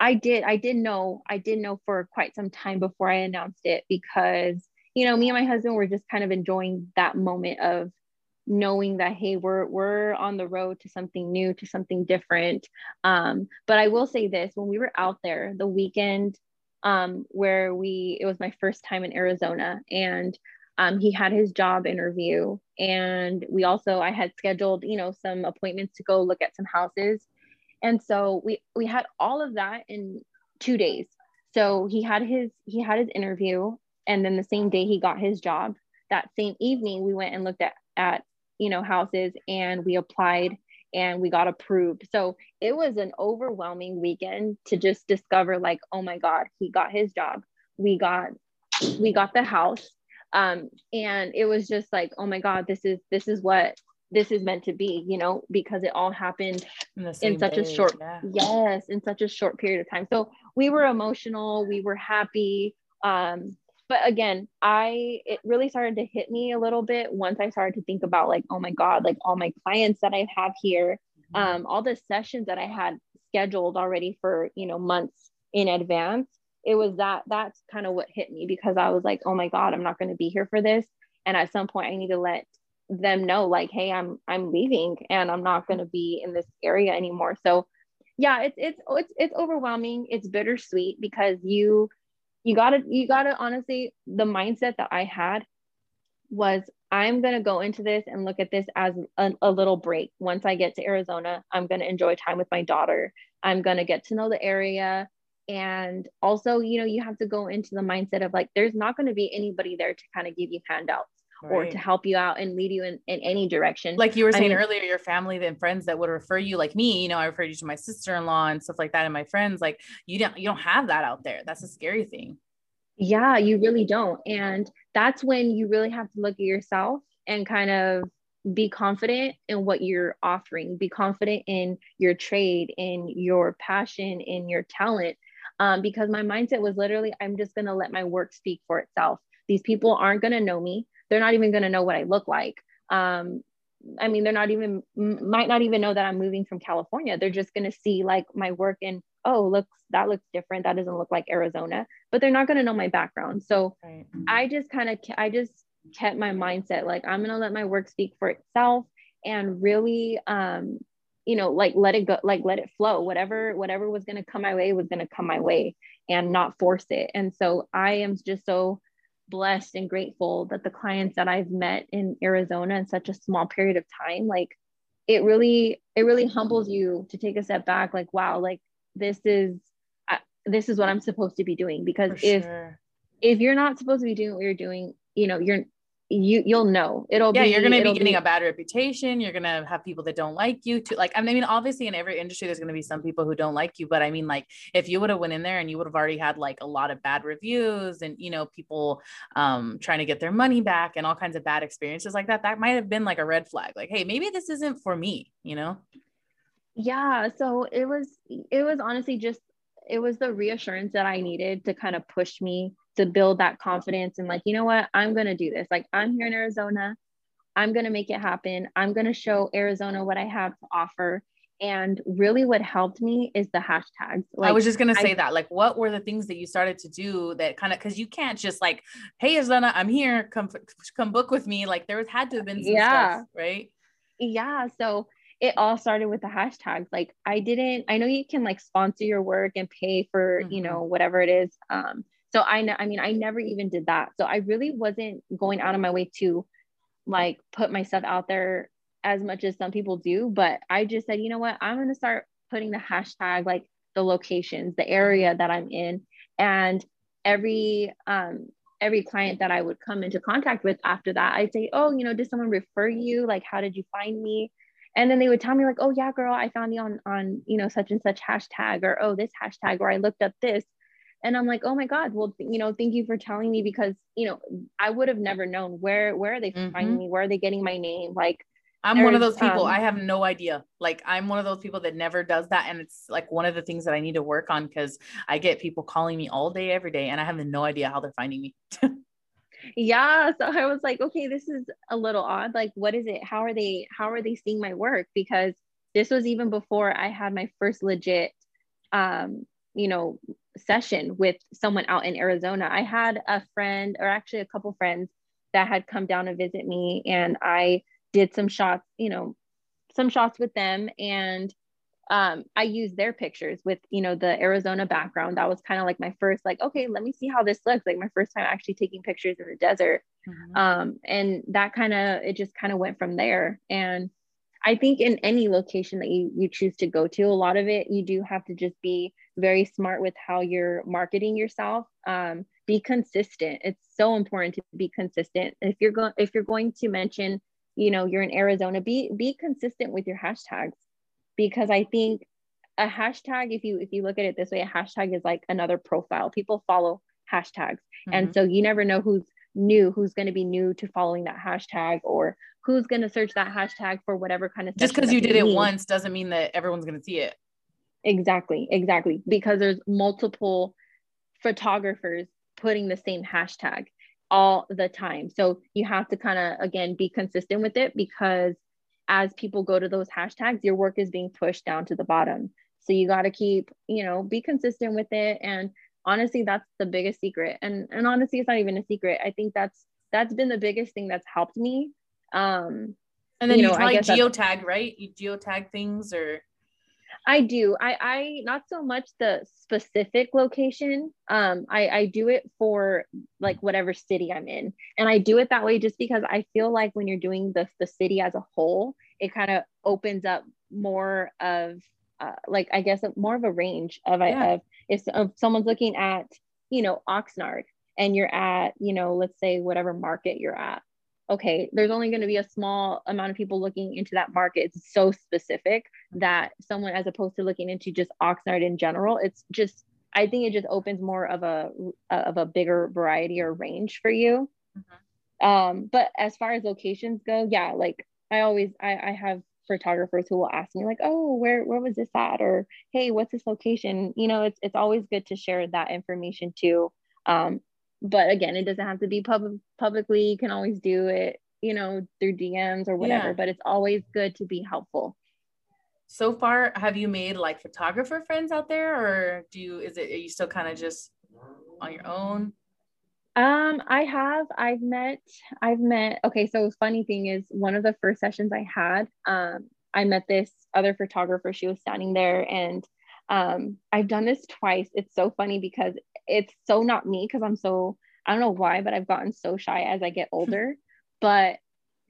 i did i did know i did know for quite some time before i announced it because you know me and my husband were just kind of enjoying that moment of knowing that hey we're we're on the road to something new to something different. Um, but i will say this when we were out there the weekend um, where we it was my first time in arizona and um, he had his job interview and we also i had scheduled you know some appointments to go look at some houses. And so we we had all of that in two days. So he had his he had his interview and then the same day he got his job. That same evening we went and looked at at you know, houses and we applied and we got approved. So it was an overwhelming weekend to just discover like, oh my God, he got his job. We got we got the house. Um, and it was just like, oh my God, this is this is what this is meant to be, you know, because it all happened in, in such day, a short yeah. yes, in such a short period of time. So we were emotional, we were happy. Um, but again i it really started to hit me a little bit once i started to think about like oh my god like all my clients that i have here mm-hmm. um, all the sessions that i had scheduled already for you know months in advance it was that that's kind of what hit me because i was like oh my god i'm not going to be here for this. And at some point i need to let them know like hey i'm i'm leaving and i'm not going to be in this area anymore. So yeah it's it's it's it's overwhelming. It's bittersweet because you you gotta you gotta honestly the mindset that i had was i'm gonna go into this and look at this as a, a little break. Once i get to arizona i'm gonna enjoy time with my daughter. I'm gonna get to know the area. And also you know you have to go into the mindset of like there's not going to be anybody there to kind of give you handouts right. or to help you out and lead you in, in any direction. Like you were saying I mean, earlier, your family and friends that would refer you, like me, you know, I referred you to my sister-in-law and stuff like that, and my friends. Like you don't you don't have that out there. That's a scary thing. Yeah, you really don't. And that's when you really have to look at yourself and kind of be confident in what you're offering, be confident in your trade, in your passion, in your talent. Um, because my mindset was literally, I'm just going to let my work speak for itself. These people aren't going to know me they're not even going to know what I look like. Um, I mean, they're not even might not even know that I'm moving from California. They're just going to see like my work and oh, looks that looks different. That doesn't look like Arizona, but they're not going to know my background. So right. I just kind of I just kept my mindset like I'm going to let my work speak for itself and really um you know like let it go like let it flow whatever whatever was going to come my way was going to come my way and not force it and so i am just so blessed and grateful that the clients that I've met in Arizona in such a small period of time, like it really, it really humbles you to take a step back. Like, wow, like this is, uh, this is what I'm supposed to be doing. Because For if, sure. if you're not supposed to be doing what you're doing, you know, you're, you you'll know. It'll yeah be, you're gonna be getting a bad reputation. You're gonna have people that don't like you to like i mean obviously in every industry there's gonna be some people who don't like you but i mean like if you would have went in there and you would have already had like a lot of bad reviews and you know people um trying to get their money back and all kinds of bad experiences like that that might have been like a red flag. Like hey maybe this isn't for me you know? Yeah so it was it was honestly just it was the reassurance that i needed to kind of push me to build that confidence and like you know what? I'm going to do this. Like i'm here in arizona. I'm going to make it happen. I'm going to show arizona what i have to offer. And really what helped me is the hashtags. Like, i was just going to say I, that. Like what were the things that you started to do that kind of because you can't just like hey arizona i'm here. Come come book with me. Like there was had to have been some yeah. stuff right? Yeah. So it all started with the hashtags. Like i didn't i know you can like sponsor your work and pay for mm-hmm. you know whatever it is um so I know, I mean, I never even did that. So I really wasn't going out of my way to like put myself out there as much as some people do. But I just said, you know what, I'm going to start putting the hashtag, like the locations, the area that I'm in. And every, um, every client that I would come into contact with after that, I'd say, oh, you know, did someone refer you? Like, how did you find me? And then they would tell me like, oh yeah, girl, I found you on, on, you know, such and such hashtag or, oh, this hashtag, or I looked up this and i'm like oh my god well you know thank you for telling me because you know i would have never known where where are they mm-hmm. finding me? Where are they getting my name? Like i'm one of those people um, i have no idea. Like i'm one of those people that never does that. And it's like one of the things that i need to work on because i get people calling me all day every day and i have no idea how they're finding me. Yeah so i was like okay this is a little odd. Like what is it? How are they how are they seeing my work? Because this was even before i had my first legit um you know session with someone out in Arizona. I had a friend, or actually a couple friends, that had come down to visit me, and I did some shots, you know, some shots with them, and um, I used their pictures with, you know, the Arizona background. That was kind of like my first, like, okay, let me see how this looks. Like my first time actually taking pictures in the desert, mm-hmm. um, and that kind of it just kind of went from there, and I think in any location that you, you choose to go to, a lot of it, you do have to just be very smart with how you're marketing yourself. Um, be consistent. It's so important to be consistent. If you're going, if you're going to mention, you know, you're in Arizona, be, be consistent with your hashtags because I think a hashtag, if you, if you look at it this way, a hashtag is like another profile. People follow hashtags. Mm-hmm. And so you never know who's new, who's going to be new to following that hashtag or who's going to search that hashtag for whatever kind of just because you did it once doesn't mean that everyone's going to see it exactly exactly. Because there's multiple photographers putting the same hashtag all the time. So you have to kind of again be consistent with it because as people go to those hashtags your work is being pushed down to the bottom. So you got to keep you know be consistent with it. And honestly that's the biggest secret. And and honestly it's not even a secret. I think that's that's been the biggest thing that's helped me. Um, and then you, know, you probably geotag, right? You geotag things or I do. I I not so much the specific location. Um, I I do it for like whatever city I'm in, and I do it that way just because I feel like when you're doing the the city as a whole, it kind of opens up more of uh, like I guess more of a range of, yeah. of if, if someone's looking at you know Oxnard and you're at you know let's say whatever market you're at okay, there's only going to be a small amount of people looking into that market. It's so specific that someone, as opposed to looking into just Oxnard in general, it's just, I think it just opens more of a of a bigger variety or range for you. Mm-hmm. Um, but as far as locations go, yeah, like I always I, I have photographers who will ask me like, oh, where where was this at? Or hey, what's this location? You know, it's it's always good to share that information too. Um, but again it doesn't have to be public publicly. You can always do it you know through dms or whatever yeah. but it's always good to be helpful. So far have you made like photographer friends out there or do you is it are you still kind of just on your own? Um i have. I've met i've met okay so funny thing is one of the first sessions i had um i met this other photographer. She was standing there and um i've done this twice. It's so funny because it's so not me because I'm so I don't know why, but I've gotten so shy as I get older. but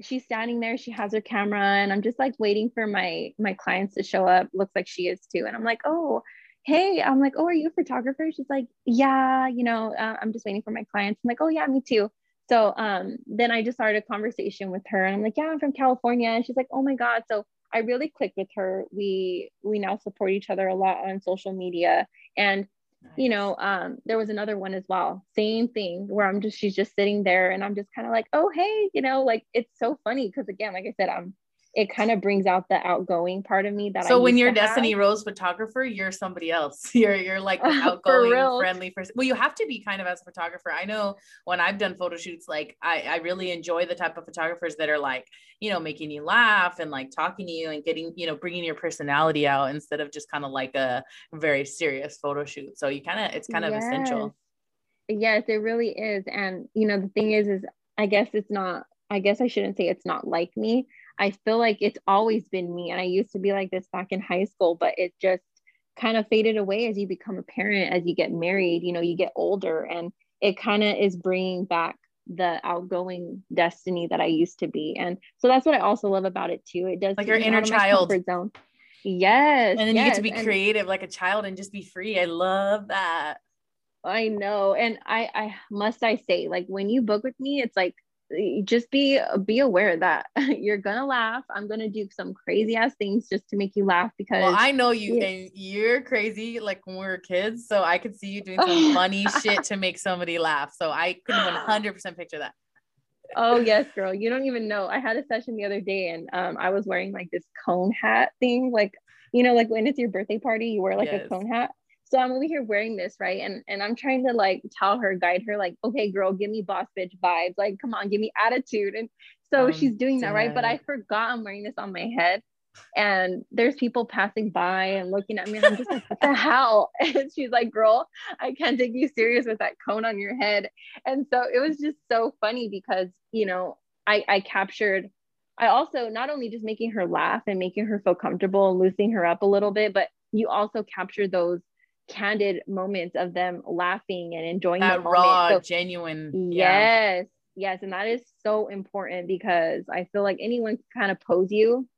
she's standing there, she has her camera, and I'm just like waiting for my my clients to show up. Looks like she is too, and I'm like, oh, hey, I'm like, oh, are you a photographer? She's like, yeah, you know, uh, I'm just waiting for my clients. I'm like, oh yeah, me too. So um, then I just started a conversation with her and I'm like, yeah, I'm from California. And she's like, oh my God. So I really clicked with her. We we now support each other a lot on social media. And nice. you know, um, there was another one as well. Same thing where I'm just she's just sitting there and I'm just kind of like, oh hey, you know, like it's so funny because again, like I said, I'm it kind of brings out the outgoing part of me that so when you're destiny have. rose photographer you're somebody else. You're you're like outgoing friendly person well you have to be kind of as a photographer. I know when i've done photo shoots like i i really enjoy the type of photographers that are like you know making you laugh and like talking to you and getting you know bringing your personality out instead of just kind of like a very serious photo shoot. So you kind of it's kind yes. of essential. Yes it really is. And you know the thing is is i guess it's not i guess i shouldn't say it's not like me I feel like it's always been me. And I used to be like this back in high school, but it just kind of faded away as you become a parent, as you get married, you know, you get older, and it kind of is bringing back the outgoing destiny that I used to be. And so that's what I also love about it too. It does like your inner child zone. Yes. And then yes. you get to be and creative like a child and just be free. I love that. I know. And I I must I say, like when you book with me, it's like just be be aware that you're gonna laugh. I'm gonna do some crazy ass things just to make you laugh because well i know you yeah. and you're crazy like when we were kids so i could see you doing some funny shit to make somebody laugh so i can 100% picture that. Oh yes girl. You don't even know. I had a session the other day and um, i was wearing like this cone hat thing like you know like when it's your birthday party you wear like yes. a cone hat so I'm over here wearing this, right? And and I'm trying to like tell her, guide her, like, okay, girl, give me boss bitch vibes. Like, come on, give me attitude. And so um, she's doing that, right? But I forgot I'm wearing this on my head. And there's people passing by and looking at me. And I'm just like, what the hell? And she's like, girl, I can't take you serious with that cone on your head. And so it was just so funny because, you know, I, I captured I also not only just making her laugh and making her feel comfortable and loosening her up a little bit, but you also capture those candid moments of them laughing and enjoying that raw, so, genuine. Yes, yeah. yes, and that is so important because I feel like anyone can kind of pose you,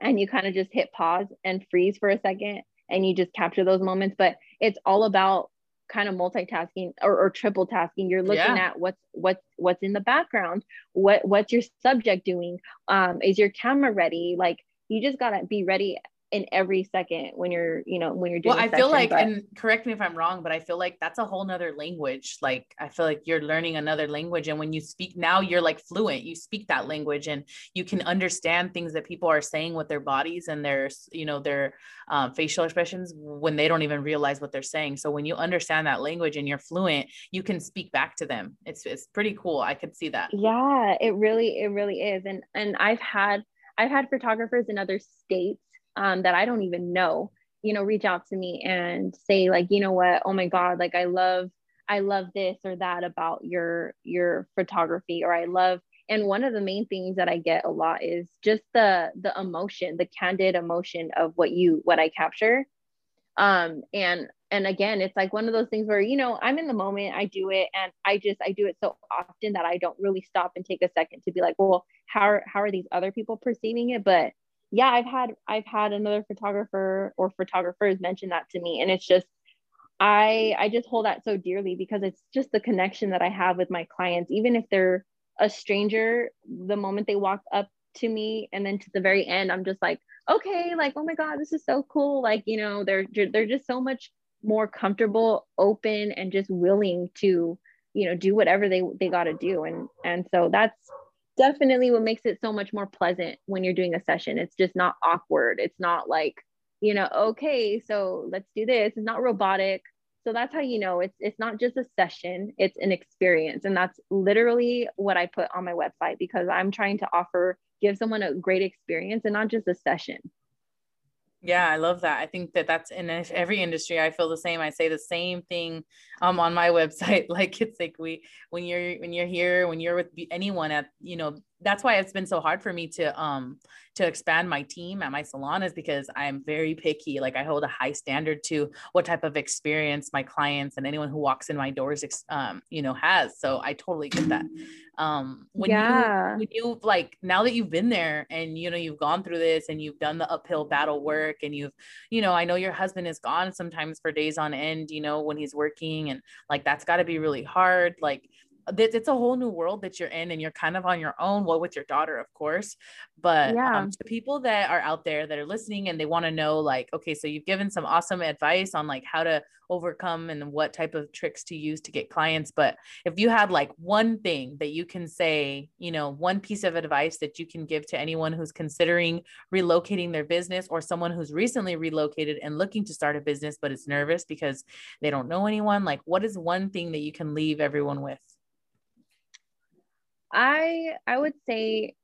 and you kind of just hit pause and freeze for a second, and you just capture those moments. But it's all about kind of multitasking or, or triple tasking you're looking yeah. at what's what's what's in the background what what's your subject doing um is your camera ready like you just got to be ready in every second when you're you know when you're doing well i feel like but... and correct me if i'm wrong but i feel like that's a whole nother language. Like i feel like you're learning another language and when you speak now you're like fluent. You speak that language and you can understand things that people are saying with their bodies and their you know their um, facial expressions when they don't even realize what they're saying. So when you understand that language and you're fluent you can speak back to them. It's it's pretty cool. I could see that. Yeah it really it really is. And and i've had i've had photographers in other states um, that I don't even know, you know, reach out to me and say like, you know what, oh my God, like I love, I love this or that about your your photography, or I love. And one of the main things that I get a lot is just the the emotion, the candid emotion of what you what I capture. Um, and and again, it's like one of those things where you know I'm in the moment, I do it, and I just I do it so often that I don't really stop and take a second to be like, well, how are, how are these other people perceiving it? But yeah i've had i've had another photographer or photographers mention that to me and it's just i i just hold that so dearly because it's just the connection that i have with my clients. Even if they're a stranger the moment they walk up to me and then to the very end i'm just like okay like oh my god this is so cool. Like you know they're they're just so much more comfortable open and just willing to you know do whatever they they got to do. And and so that's definitely what makes it so much more pleasant when you're doing a session. It's just not awkward. It's not like, you know, okay, so let's do this. It's not robotic. So that's how you know it's it's not just a session, it's an experience. And that's literally what I put on my website because I'm trying to offer give someone a great experience and not just a session. Yeah, I love that. I think that that's in every industry. I feel the same. I say the same thing um on my website. Like it's like we when you're when you're here, when you're with anyone at you know that's why it's been so hard for me to um to expand my team at my salon is because I'm very picky. Like I hold a high standard to what type of experience my clients and anyone who walks in my doors um you know has. So I totally get that. Um when yeah. you when you like now that you've been there and you know you've gone through this and you've done the uphill battle work and you've you know I know your husband is gone sometimes for days on end, you know, when he's working and like that's got to be really hard. Like it's a whole new world that you're in and you're kind of on your own well with your daughter of course but yeah. um, to people that are out there that are listening and they want to know like okay so you've given some awesome advice on like how to overcome and what type of tricks to use to get clients but if you had like one thing that you can say you know one piece of advice that you can give to anyone who's considering relocating their business or someone who's recently relocated and looking to start a business but is nervous because they don't know anyone like what is one thing that you can leave everyone with I I would say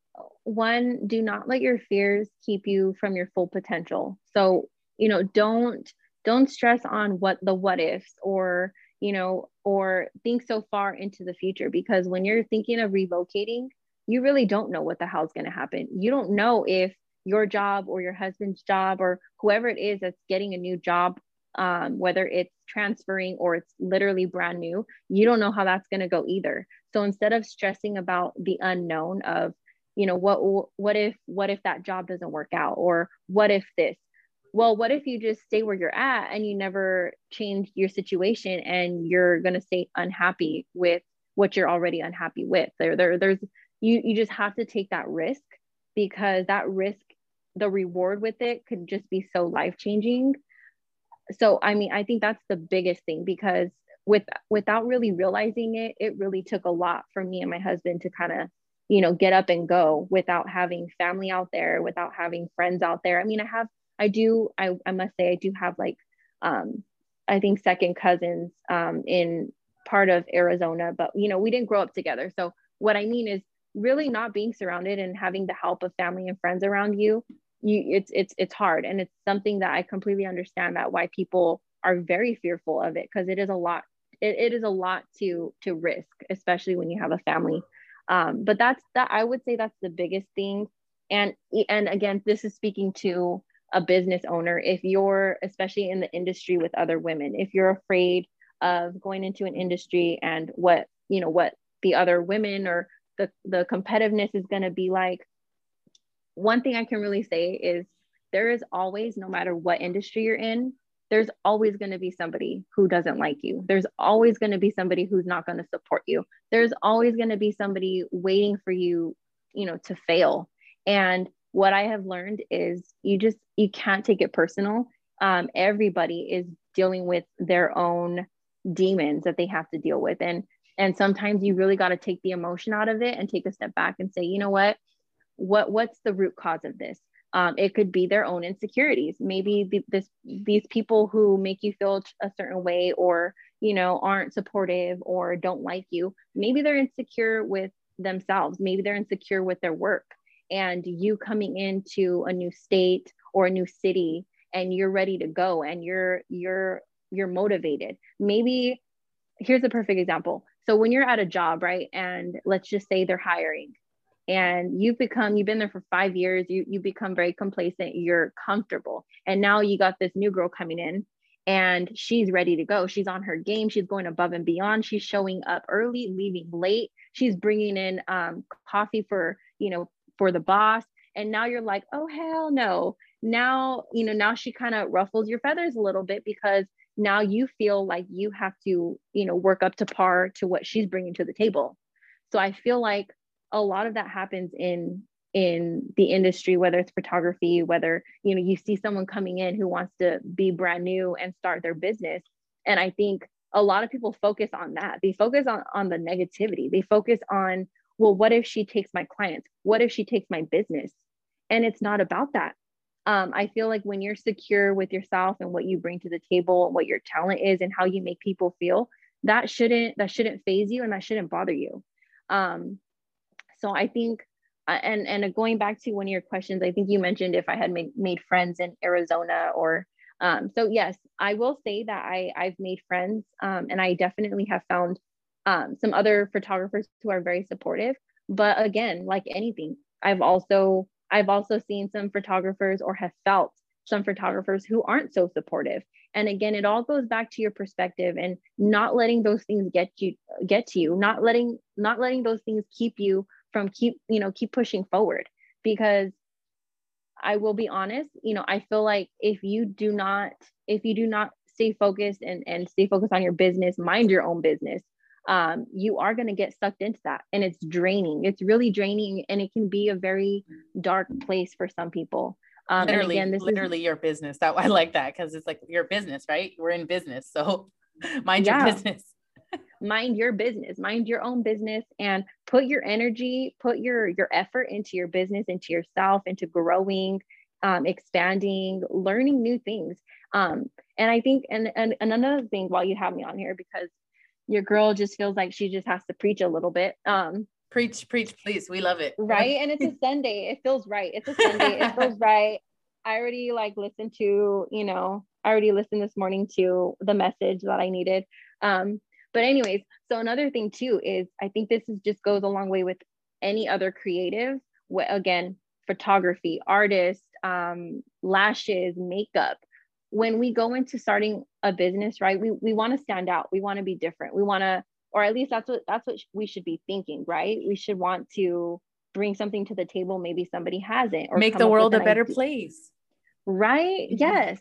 one, do not let your fears keep you from your full potential. So, you know, don't don't stress on what the what ifs or, you know, or think so far into the future because when you're thinking of relocating, you really don't know what the hell's going to happen. You don't know if your job or your husband's job or whoever it is that's getting a new job um, whether it's transferring or it's literally brand new, you don't know how that's going to go either. So instead of stressing about the unknown of, you know, what what if what if that job doesn't work out or what if this? Well, what if you just stay where you're at and you never change your situation and you're going to stay unhappy with what you're already unhappy with. There there there's you you just have to take that risk because that risk the reward with it could just be so life changing so i mean i think that's the biggest thing because with without really realizing it it really took a lot for me and my husband to kind of you know get up and go without having family out there without having friends out there. I mean i have i do i, I must say i do have like um i think second cousins um in part of arizona but you know we didn't grow up together. So what i mean is really not being surrounded and having the help of family and friends around you you it's it's it's hard. And it's something that i completely understand that why people are very fearful of it because it is a lot it, it is a lot to to risk especially when you have a family. Um, but that's that i would say that's the biggest thing. And and again this is speaking to a business owner. If you're especially in the industry with other women if you're afraid of going into an industry and what you know what the other women or the the competitiveness is going to be like one thing I can really say is there is always, no matter what industry you're in, there's always going to be somebody who doesn't like you. There's always going to be somebody who's not going to support you. There's always going to be somebody waiting for you, you know, to fail. And what I have learned is you just you can't take it personal. Um, everybody is dealing with their own demons that they have to deal with, and and sometimes you really got to take the emotion out of it and take a step back and say, you know what, what what's the root cause of this? Um, it could be their own insecurities. Maybe the, this these people who make you feel a certain way or you know aren't supportive or don't like you maybe they're insecure with themselves. Maybe they're insecure with their work and you coming into a new state or a new city and you're ready to go and you're you're you're motivated. Maybe here's a perfect example. So when you're at a job right and let's just say they're hiring and you've become you've been there for five years you you become very complacent you're comfortable. And now you got this new girl coming in and she's ready to go. She's on her game. She's going above and beyond. She's showing up early leaving late. She's bringing in um, coffee for you know for the boss. And now you're like oh hell no. Now you know now she kind of ruffles your feathers a little bit because now you feel like you have to you know work up to par to what she's bringing to the table. So i feel like a lot of that happens in in the industry whether it's photography whether you know you see someone coming in who wants to be brand new and start their business. And i think a lot of people focus on that. They focus on on the negativity. They focus on well what if she takes my clients? What if she takes my business? And it's not about that. Um, i feel like when you're secure with yourself and what you bring to the table and what your talent is and how you make people feel that shouldn't that shouldn't phase you and that shouldn't bother you. Um, so I think, uh, and and going back to one of your questions, I think you mentioned if I had made, made friends in Arizona or um, so yes, I will say that I I've made friends um, and I definitely have found um, some other photographers who are very supportive. But again, like anything, I've also I've also seen some photographers or have felt some photographers who aren't so supportive. And again, it all goes back to your perspective and not letting those things get you get to you, not letting not letting those things keep you from keep you know keep pushing forward because i will be honest you know i feel like if you do not if you do not stay focused and and stay focused on your business mind your own business um, you are going to get sucked into that and it's draining. It's really draining and it can be a very dark place for some people. Um, literally, again, this literally is, your business. That i like that because it's like your business right? We're in business so mind yeah. your business mind your business mind your own business and put your energy put your your effort into your business into yourself into growing um, expanding learning new things. Um, and i think and, and and another thing while you have me on here because your girl just feels like she just has to preach a little bit um preach preach please. We love it. right? And it's a sunday. It feels right. It's a sunday. It feels right. I already like listened to you know i already listened this morning to the message that i needed. Um but anyways so another thing too is i think this is just goes a long way with any other creative. Again photography artist um lashes makeup. When we go into starting a business right we, we want to stand out. We want to be different. We want to or at least that's what that's what we should be thinking right? We should want to bring something to the table maybe somebody hasn't or make the world a better idea. place. Right? Yes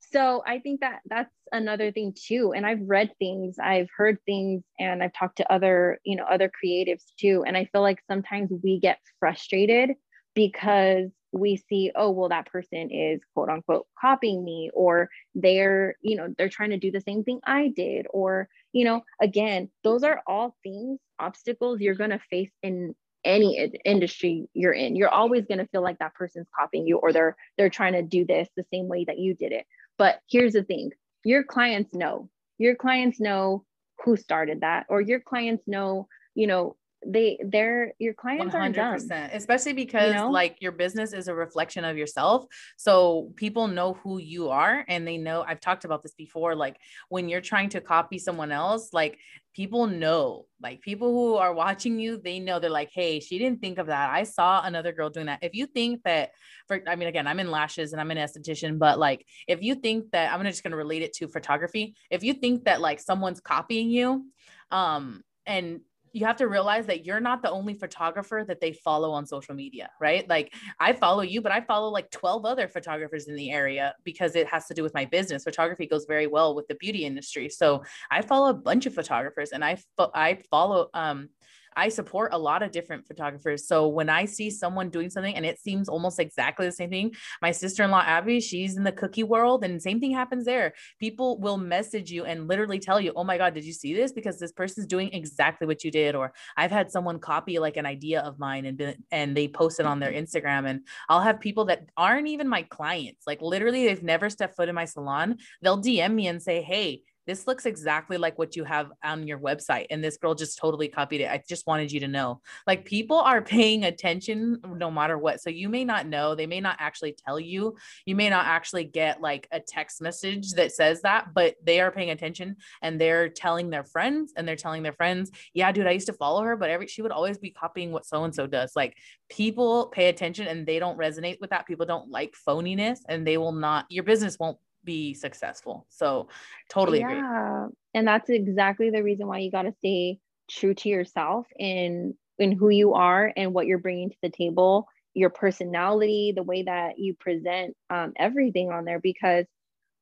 so i think that that's another thing too and i've read things i've heard things and i've talked to other you know other creatives too and i feel like sometimes we get frustrated because we see oh well that person is quote unquote copying me or they're you know they're trying to do the same thing i did or you know again those are all things obstacles you're going to face in any industry you're in. You're always going to feel like that person's copying you or they're they're trying to do this the same way that you did it but here's the thing. Your clients know. Your clients know who started that or your clients know you know they they're your clients 100%, are dumb. especially because you know? like your business is a reflection of yourself so people know who you are and they know I've talked about this before like when you're trying to copy someone else like people know like people who are watching you they know they're like hey she didn't think of that i saw another girl doing that if you think that for i mean again i'm in lashes and i'm an esthetician but like if you think that i'm just going to relate it to photography if you think that like someone's copying you um and you have to realize that you're not the only photographer that they follow on social media, right? Like I follow you, but I follow like 12 other photographers in the area because it has to do with my business. Photography goes very well with the beauty industry. So I follow a bunch of photographers and I fo- I follow um I support a lot of different photographers. So when I see someone doing something and it seems almost exactly the same thing, my sister-in-law Abby, she's in the cookie world and same thing happens there. People will message you and literally tell you, "Oh my god, did you see this? Because this person's doing exactly what you did." Or I've had someone copy like an idea of mine and been, and they post it on their mm-hmm. Instagram and I'll have people that aren't even my clients. Like literally they've never stepped foot in my salon. They'll DM me and say, "Hey, this looks exactly like what you have on your website and this girl just totally copied it. I just wanted you to know like people are paying attention no matter what. So you may not know they may not actually tell you. You may not actually get like a text message that says that but they are paying attention and they're telling their friends and they're telling their friends yeah dude i used to follow her but every she would always be copying what so and so does. Like people pay attention and they don't resonate with that. People don't like phoniness and they will not your business won't be successful. So totally yeah. Agree. And that's exactly the reason why you got to stay true to yourself in in who you are and what you're bringing to the table, your personality, the way that you present um, everything on there. Because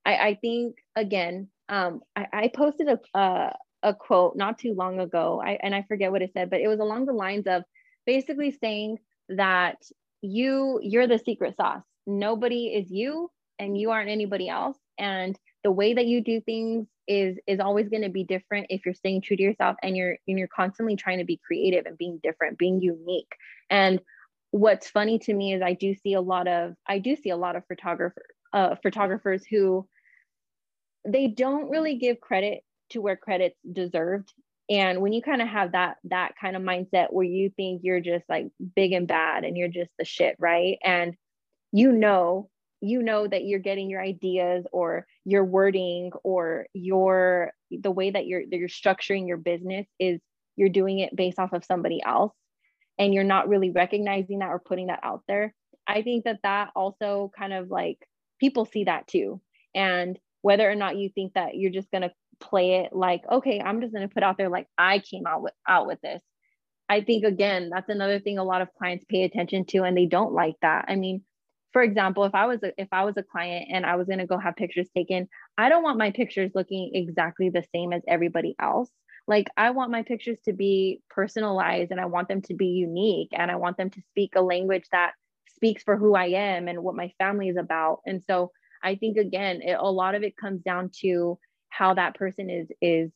I, I think again, um, I, I posted a, a a quote not too long ago, I, and I forget what it said, but it was along the lines of basically saying that you you're the secret sauce. Nobody is you and you aren't anybody else. And the way that you do things is is always going to be different if you're staying true to yourself and you're and you're constantly trying to be creative and being different being unique. And what's funny to me is i do see a lot of i do see a lot of photographer uh, photographers who they don't really give credit to where credit's deserved. And when you kind of have that that kind of mindset where you think you're just like big and bad and you're just the shit right? And you know you know that you're getting your ideas or your wording or your the way that you're that you're structuring your business is you're doing it based off of somebody else and you're not really recognizing that or putting that out there. I think that that also kind of like people see that too. And whether or not you think that you're just going to play it like okay i'm just going to put out there like i came out with out with this. I think again that's another thing a lot of clients pay attention to and they don't like that. I mean for example, if I was a, if I was a client and I was going to go have pictures taken, I don't want my pictures looking exactly the same as everybody else. Like I want my pictures to be personalized and I want them to be unique and I want them to speak a language that speaks for who I am and what my family is about. And so I think again, it, a lot of it comes down to how that person is is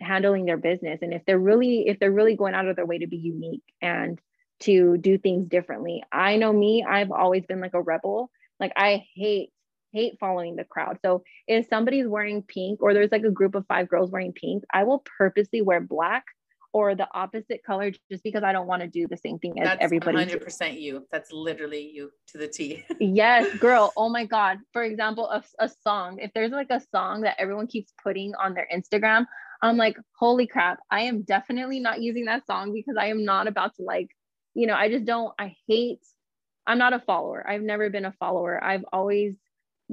handling their business and if they're really if they're really going out of their way to be unique and to do things differently. I know me, I've always been like a rebel. Like I hate hate following the crowd. So if somebody's wearing pink or there's like a group of five girls wearing pink, I will purposely wear black or the opposite color just because I don't want to do the same thing as That's everybody. 100% you. That's literally you to the T. yes, girl. Oh my God. For example, a, a song, if there's like a song that everyone keeps putting on their Instagram, I'm like, holy crap, I am definitely not using that song because I am not about to like you know, I just don't, I hate, I'm not a follower. I've never been a follower. I've always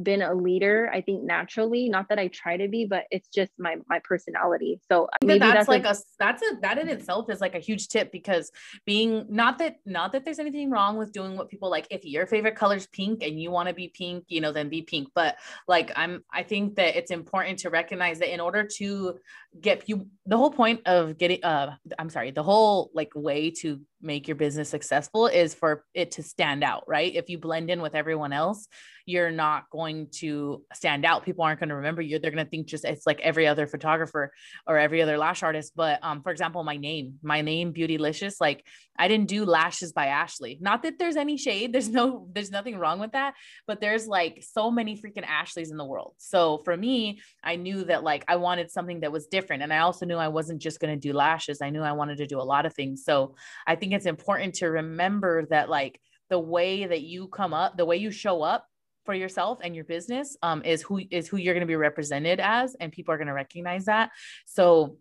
been a leader i think naturally not that i try to be but it's just my my personality so maybe that's, that's like a, a that's a that in itself is like a huge tip because being not that not that there's anything wrong with doing what people like if your favorite color is pink and you want to be pink you know then be pink but like i'm i think that it's important to recognize that in order to get you the whole point of getting uh i'm sorry the whole like way to make your business successful is for it to stand out right if you blend in with everyone else you're not going to stand out. People aren't going to remember you. They're going to think just it's like every other photographer or every other lash artist. But um, for example, my name, my name, Beautylicious, like I didn't do lashes by Ashley. Not that there's any shade. There's no, there's nothing wrong with that. But there's like so many freaking Ashleys in the world. So for me, I knew that like I wanted something that was different. And I also knew I wasn't just going to do lashes. I knew I wanted to do a lot of things. So I think it's important to remember that like the way that you come up, the way you show up for yourself and your business um, is who is who you're going to be represented as and people are going to recognize that. So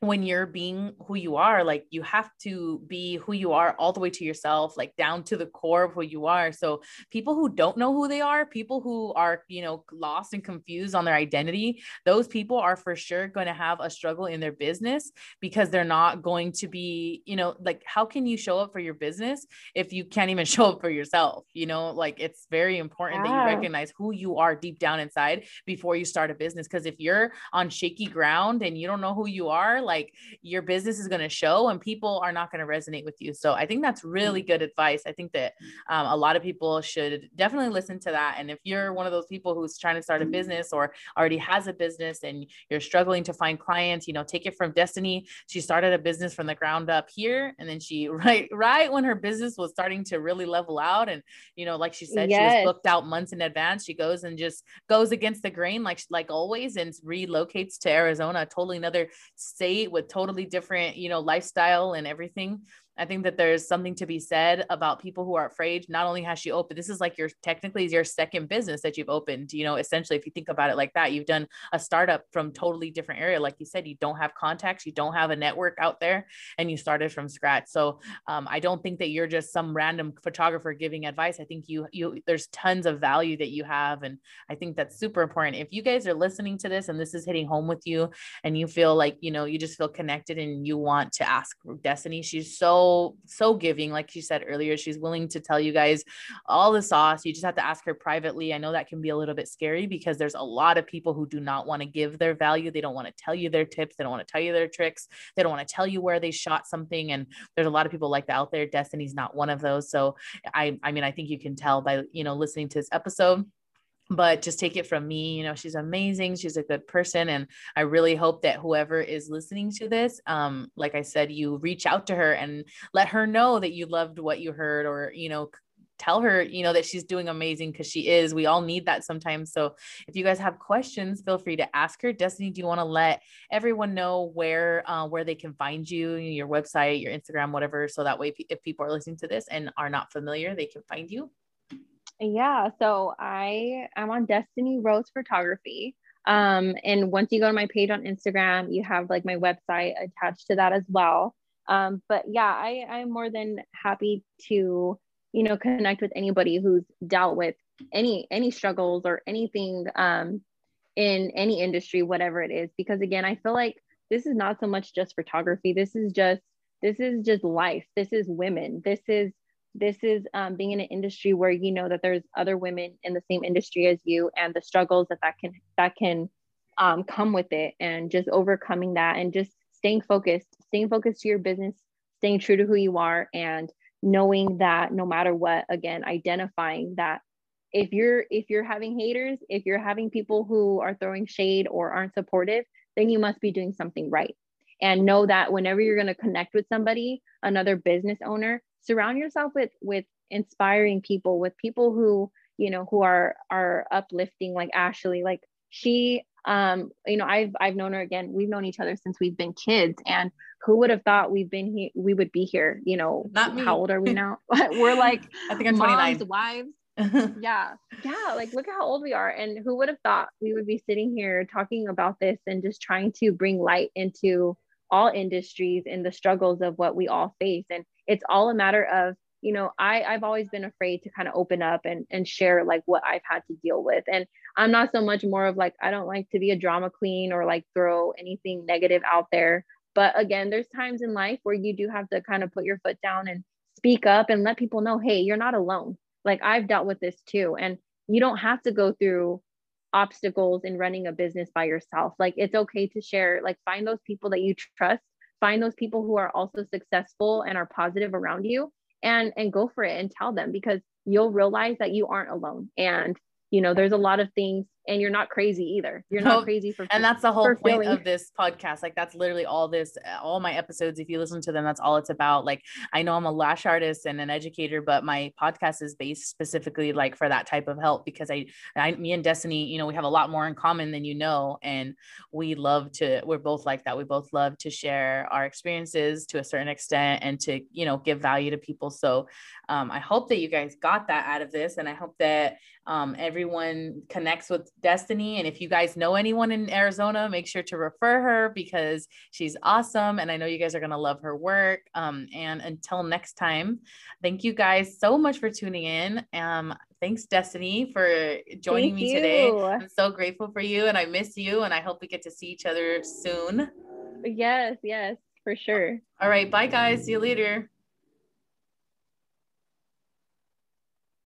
when you're being who you are like you have to be who you are all the way to yourself like down to the core of who you are so people who don't know who they are people who are you know lost and confused on their identity those people are for sure going to have a struggle in their business because they're not going to be you know like how can you show up for your business if you can't even show up for yourself you know like it's very important yeah. that you recognize who you are deep down inside before you start a business because if you're on shaky ground and you don't know who you are like your business is going to show and people are not going to resonate with you. So I think that's really good advice. I think that um, a lot of people should definitely listen to that. And if you're one of those people who's trying to start a business or already has a business and you're struggling to find clients, you know, take it from Destiny. She started a business from the ground up here. And then she, right, right when her business was starting to really level out. And, you know, like she said, yes. she was booked out months in advance. She goes and just goes against the grain, like, like always, and relocates to Arizona, totally another state with totally different, you know, lifestyle and everything. I think that there's something to be said about people who are afraid. Not only has she opened, this is like your technically is your second business that you've opened. You know, essentially, if you think about it like that, you've done a startup from totally different area. Like you said, you don't have contacts, you don't have a network out there, and you started from scratch. So um, I don't think that you're just some random photographer giving advice. I think you you there's tons of value that you have, and I think that's super important. If you guys are listening to this and this is hitting home with you, and you feel like you know you just feel connected and you want to ask Destiny, she's so so giving like she said earlier she's willing to tell you guys all the sauce. You just have to ask her privately. I know that can be a little bit scary because there's a lot of people who do not want to give their value. They don't want to tell you their tips. They don't want to tell you their tricks. They don't want to tell you where they shot something and there's a lot of people like that out there. Destiny's not one of those. So i i mean i think you can tell by you know listening to this episode but just take it from me you know she's amazing she's a good person and i really hope that whoever is listening to this um like i said you reach out to her and let her know that you loved what you heard or you know tell her you know that she's doing amazing because she is we all need that sometimes so if you guys have questions feel free to ask her. Destiny do you want to let everyone know where uh, where they can find you your website your instagram whatever so that way if people are listening to this and are not familiar they can find you yeah, so I I'm on Destiny Rose Photography. Um, and once you go to my page on Instagram, you have like my website attached to that as well. Um, but yeah, I, I'm more than happy to, you know, connect with anybody who's dealt with any any struggles or anything um, in any industry, whatever it is. Because again, I feel like this is not so much just photography. This is just this is just life. This is women. This is this is um, being in an industry where you know that there's other women in the same industry as you and the struggles that that can that can um, come with it and just overcoming that and just staying focused staying focused to your business staying true to who you are and knowing that no matter what again identifying that if you're if you're having haters if you're having people who are throwing shade or aren't supportive then you must be doing something right. And know that whenever you're going to connect with somebody another business owner surround yourself with with inspiring people with people who you know who are are uplifting like ashley like she um you know i've i've known her again we've known each other since we've been kids and who would have thought we've been here we would be here you know Not me. how old are we now we're like I think I'm 29. moms, wives yeah yeah like look how old we are and who would have thought we would be sitting here talking about this and just trying to bring light into all industries and the struggles of what we all face and it's all a matter of you know i i've always been afraid to kind of open up and and share like what i've had to deal with. And i'm not so much more of like i don't like to be a drama queen or like throw anything negative out there. But again there's times in life where you do have to kind of put your foot down and speak up and let people know hey you're not alone. Like i've dealt with this too. And you don't have to go through obstacles in running a business by yourself. Like it's okay to share like find those people that you trust find those people who are also successful and are positive around you and and go for it and tell them because you'll realize that you aren't alone. And you know there's a lot of things and you're not crazy either. You're not crazy for and that's the whole point feeling- of this podcast. Like that's literally all this all my episodes if you listen to them that's all it's about. Like i know i'm a lash artist and an educator but my podcast is based specifically like for that type of help because i, I me and destiny you know we have a lot more in common than you know and we love to we're both like that. We both love to share our experiences to a certain extent and to you know give value to people. So um, i hope that you guys got that out of this and i hope that um, everyone connects with Destiny. And if you guys know anyone in Arizona, make sure to refer her because she's awesome. And I know you guys are going to love her work. Um, and until next time, thank you guys so much for tuning in. Um, thanks, Destiny, for joining Thank me today. I'm so grateful for you and I miss you. And I hope we get to see each other soon. yes yes for sure All right. Bye, guys. See you later.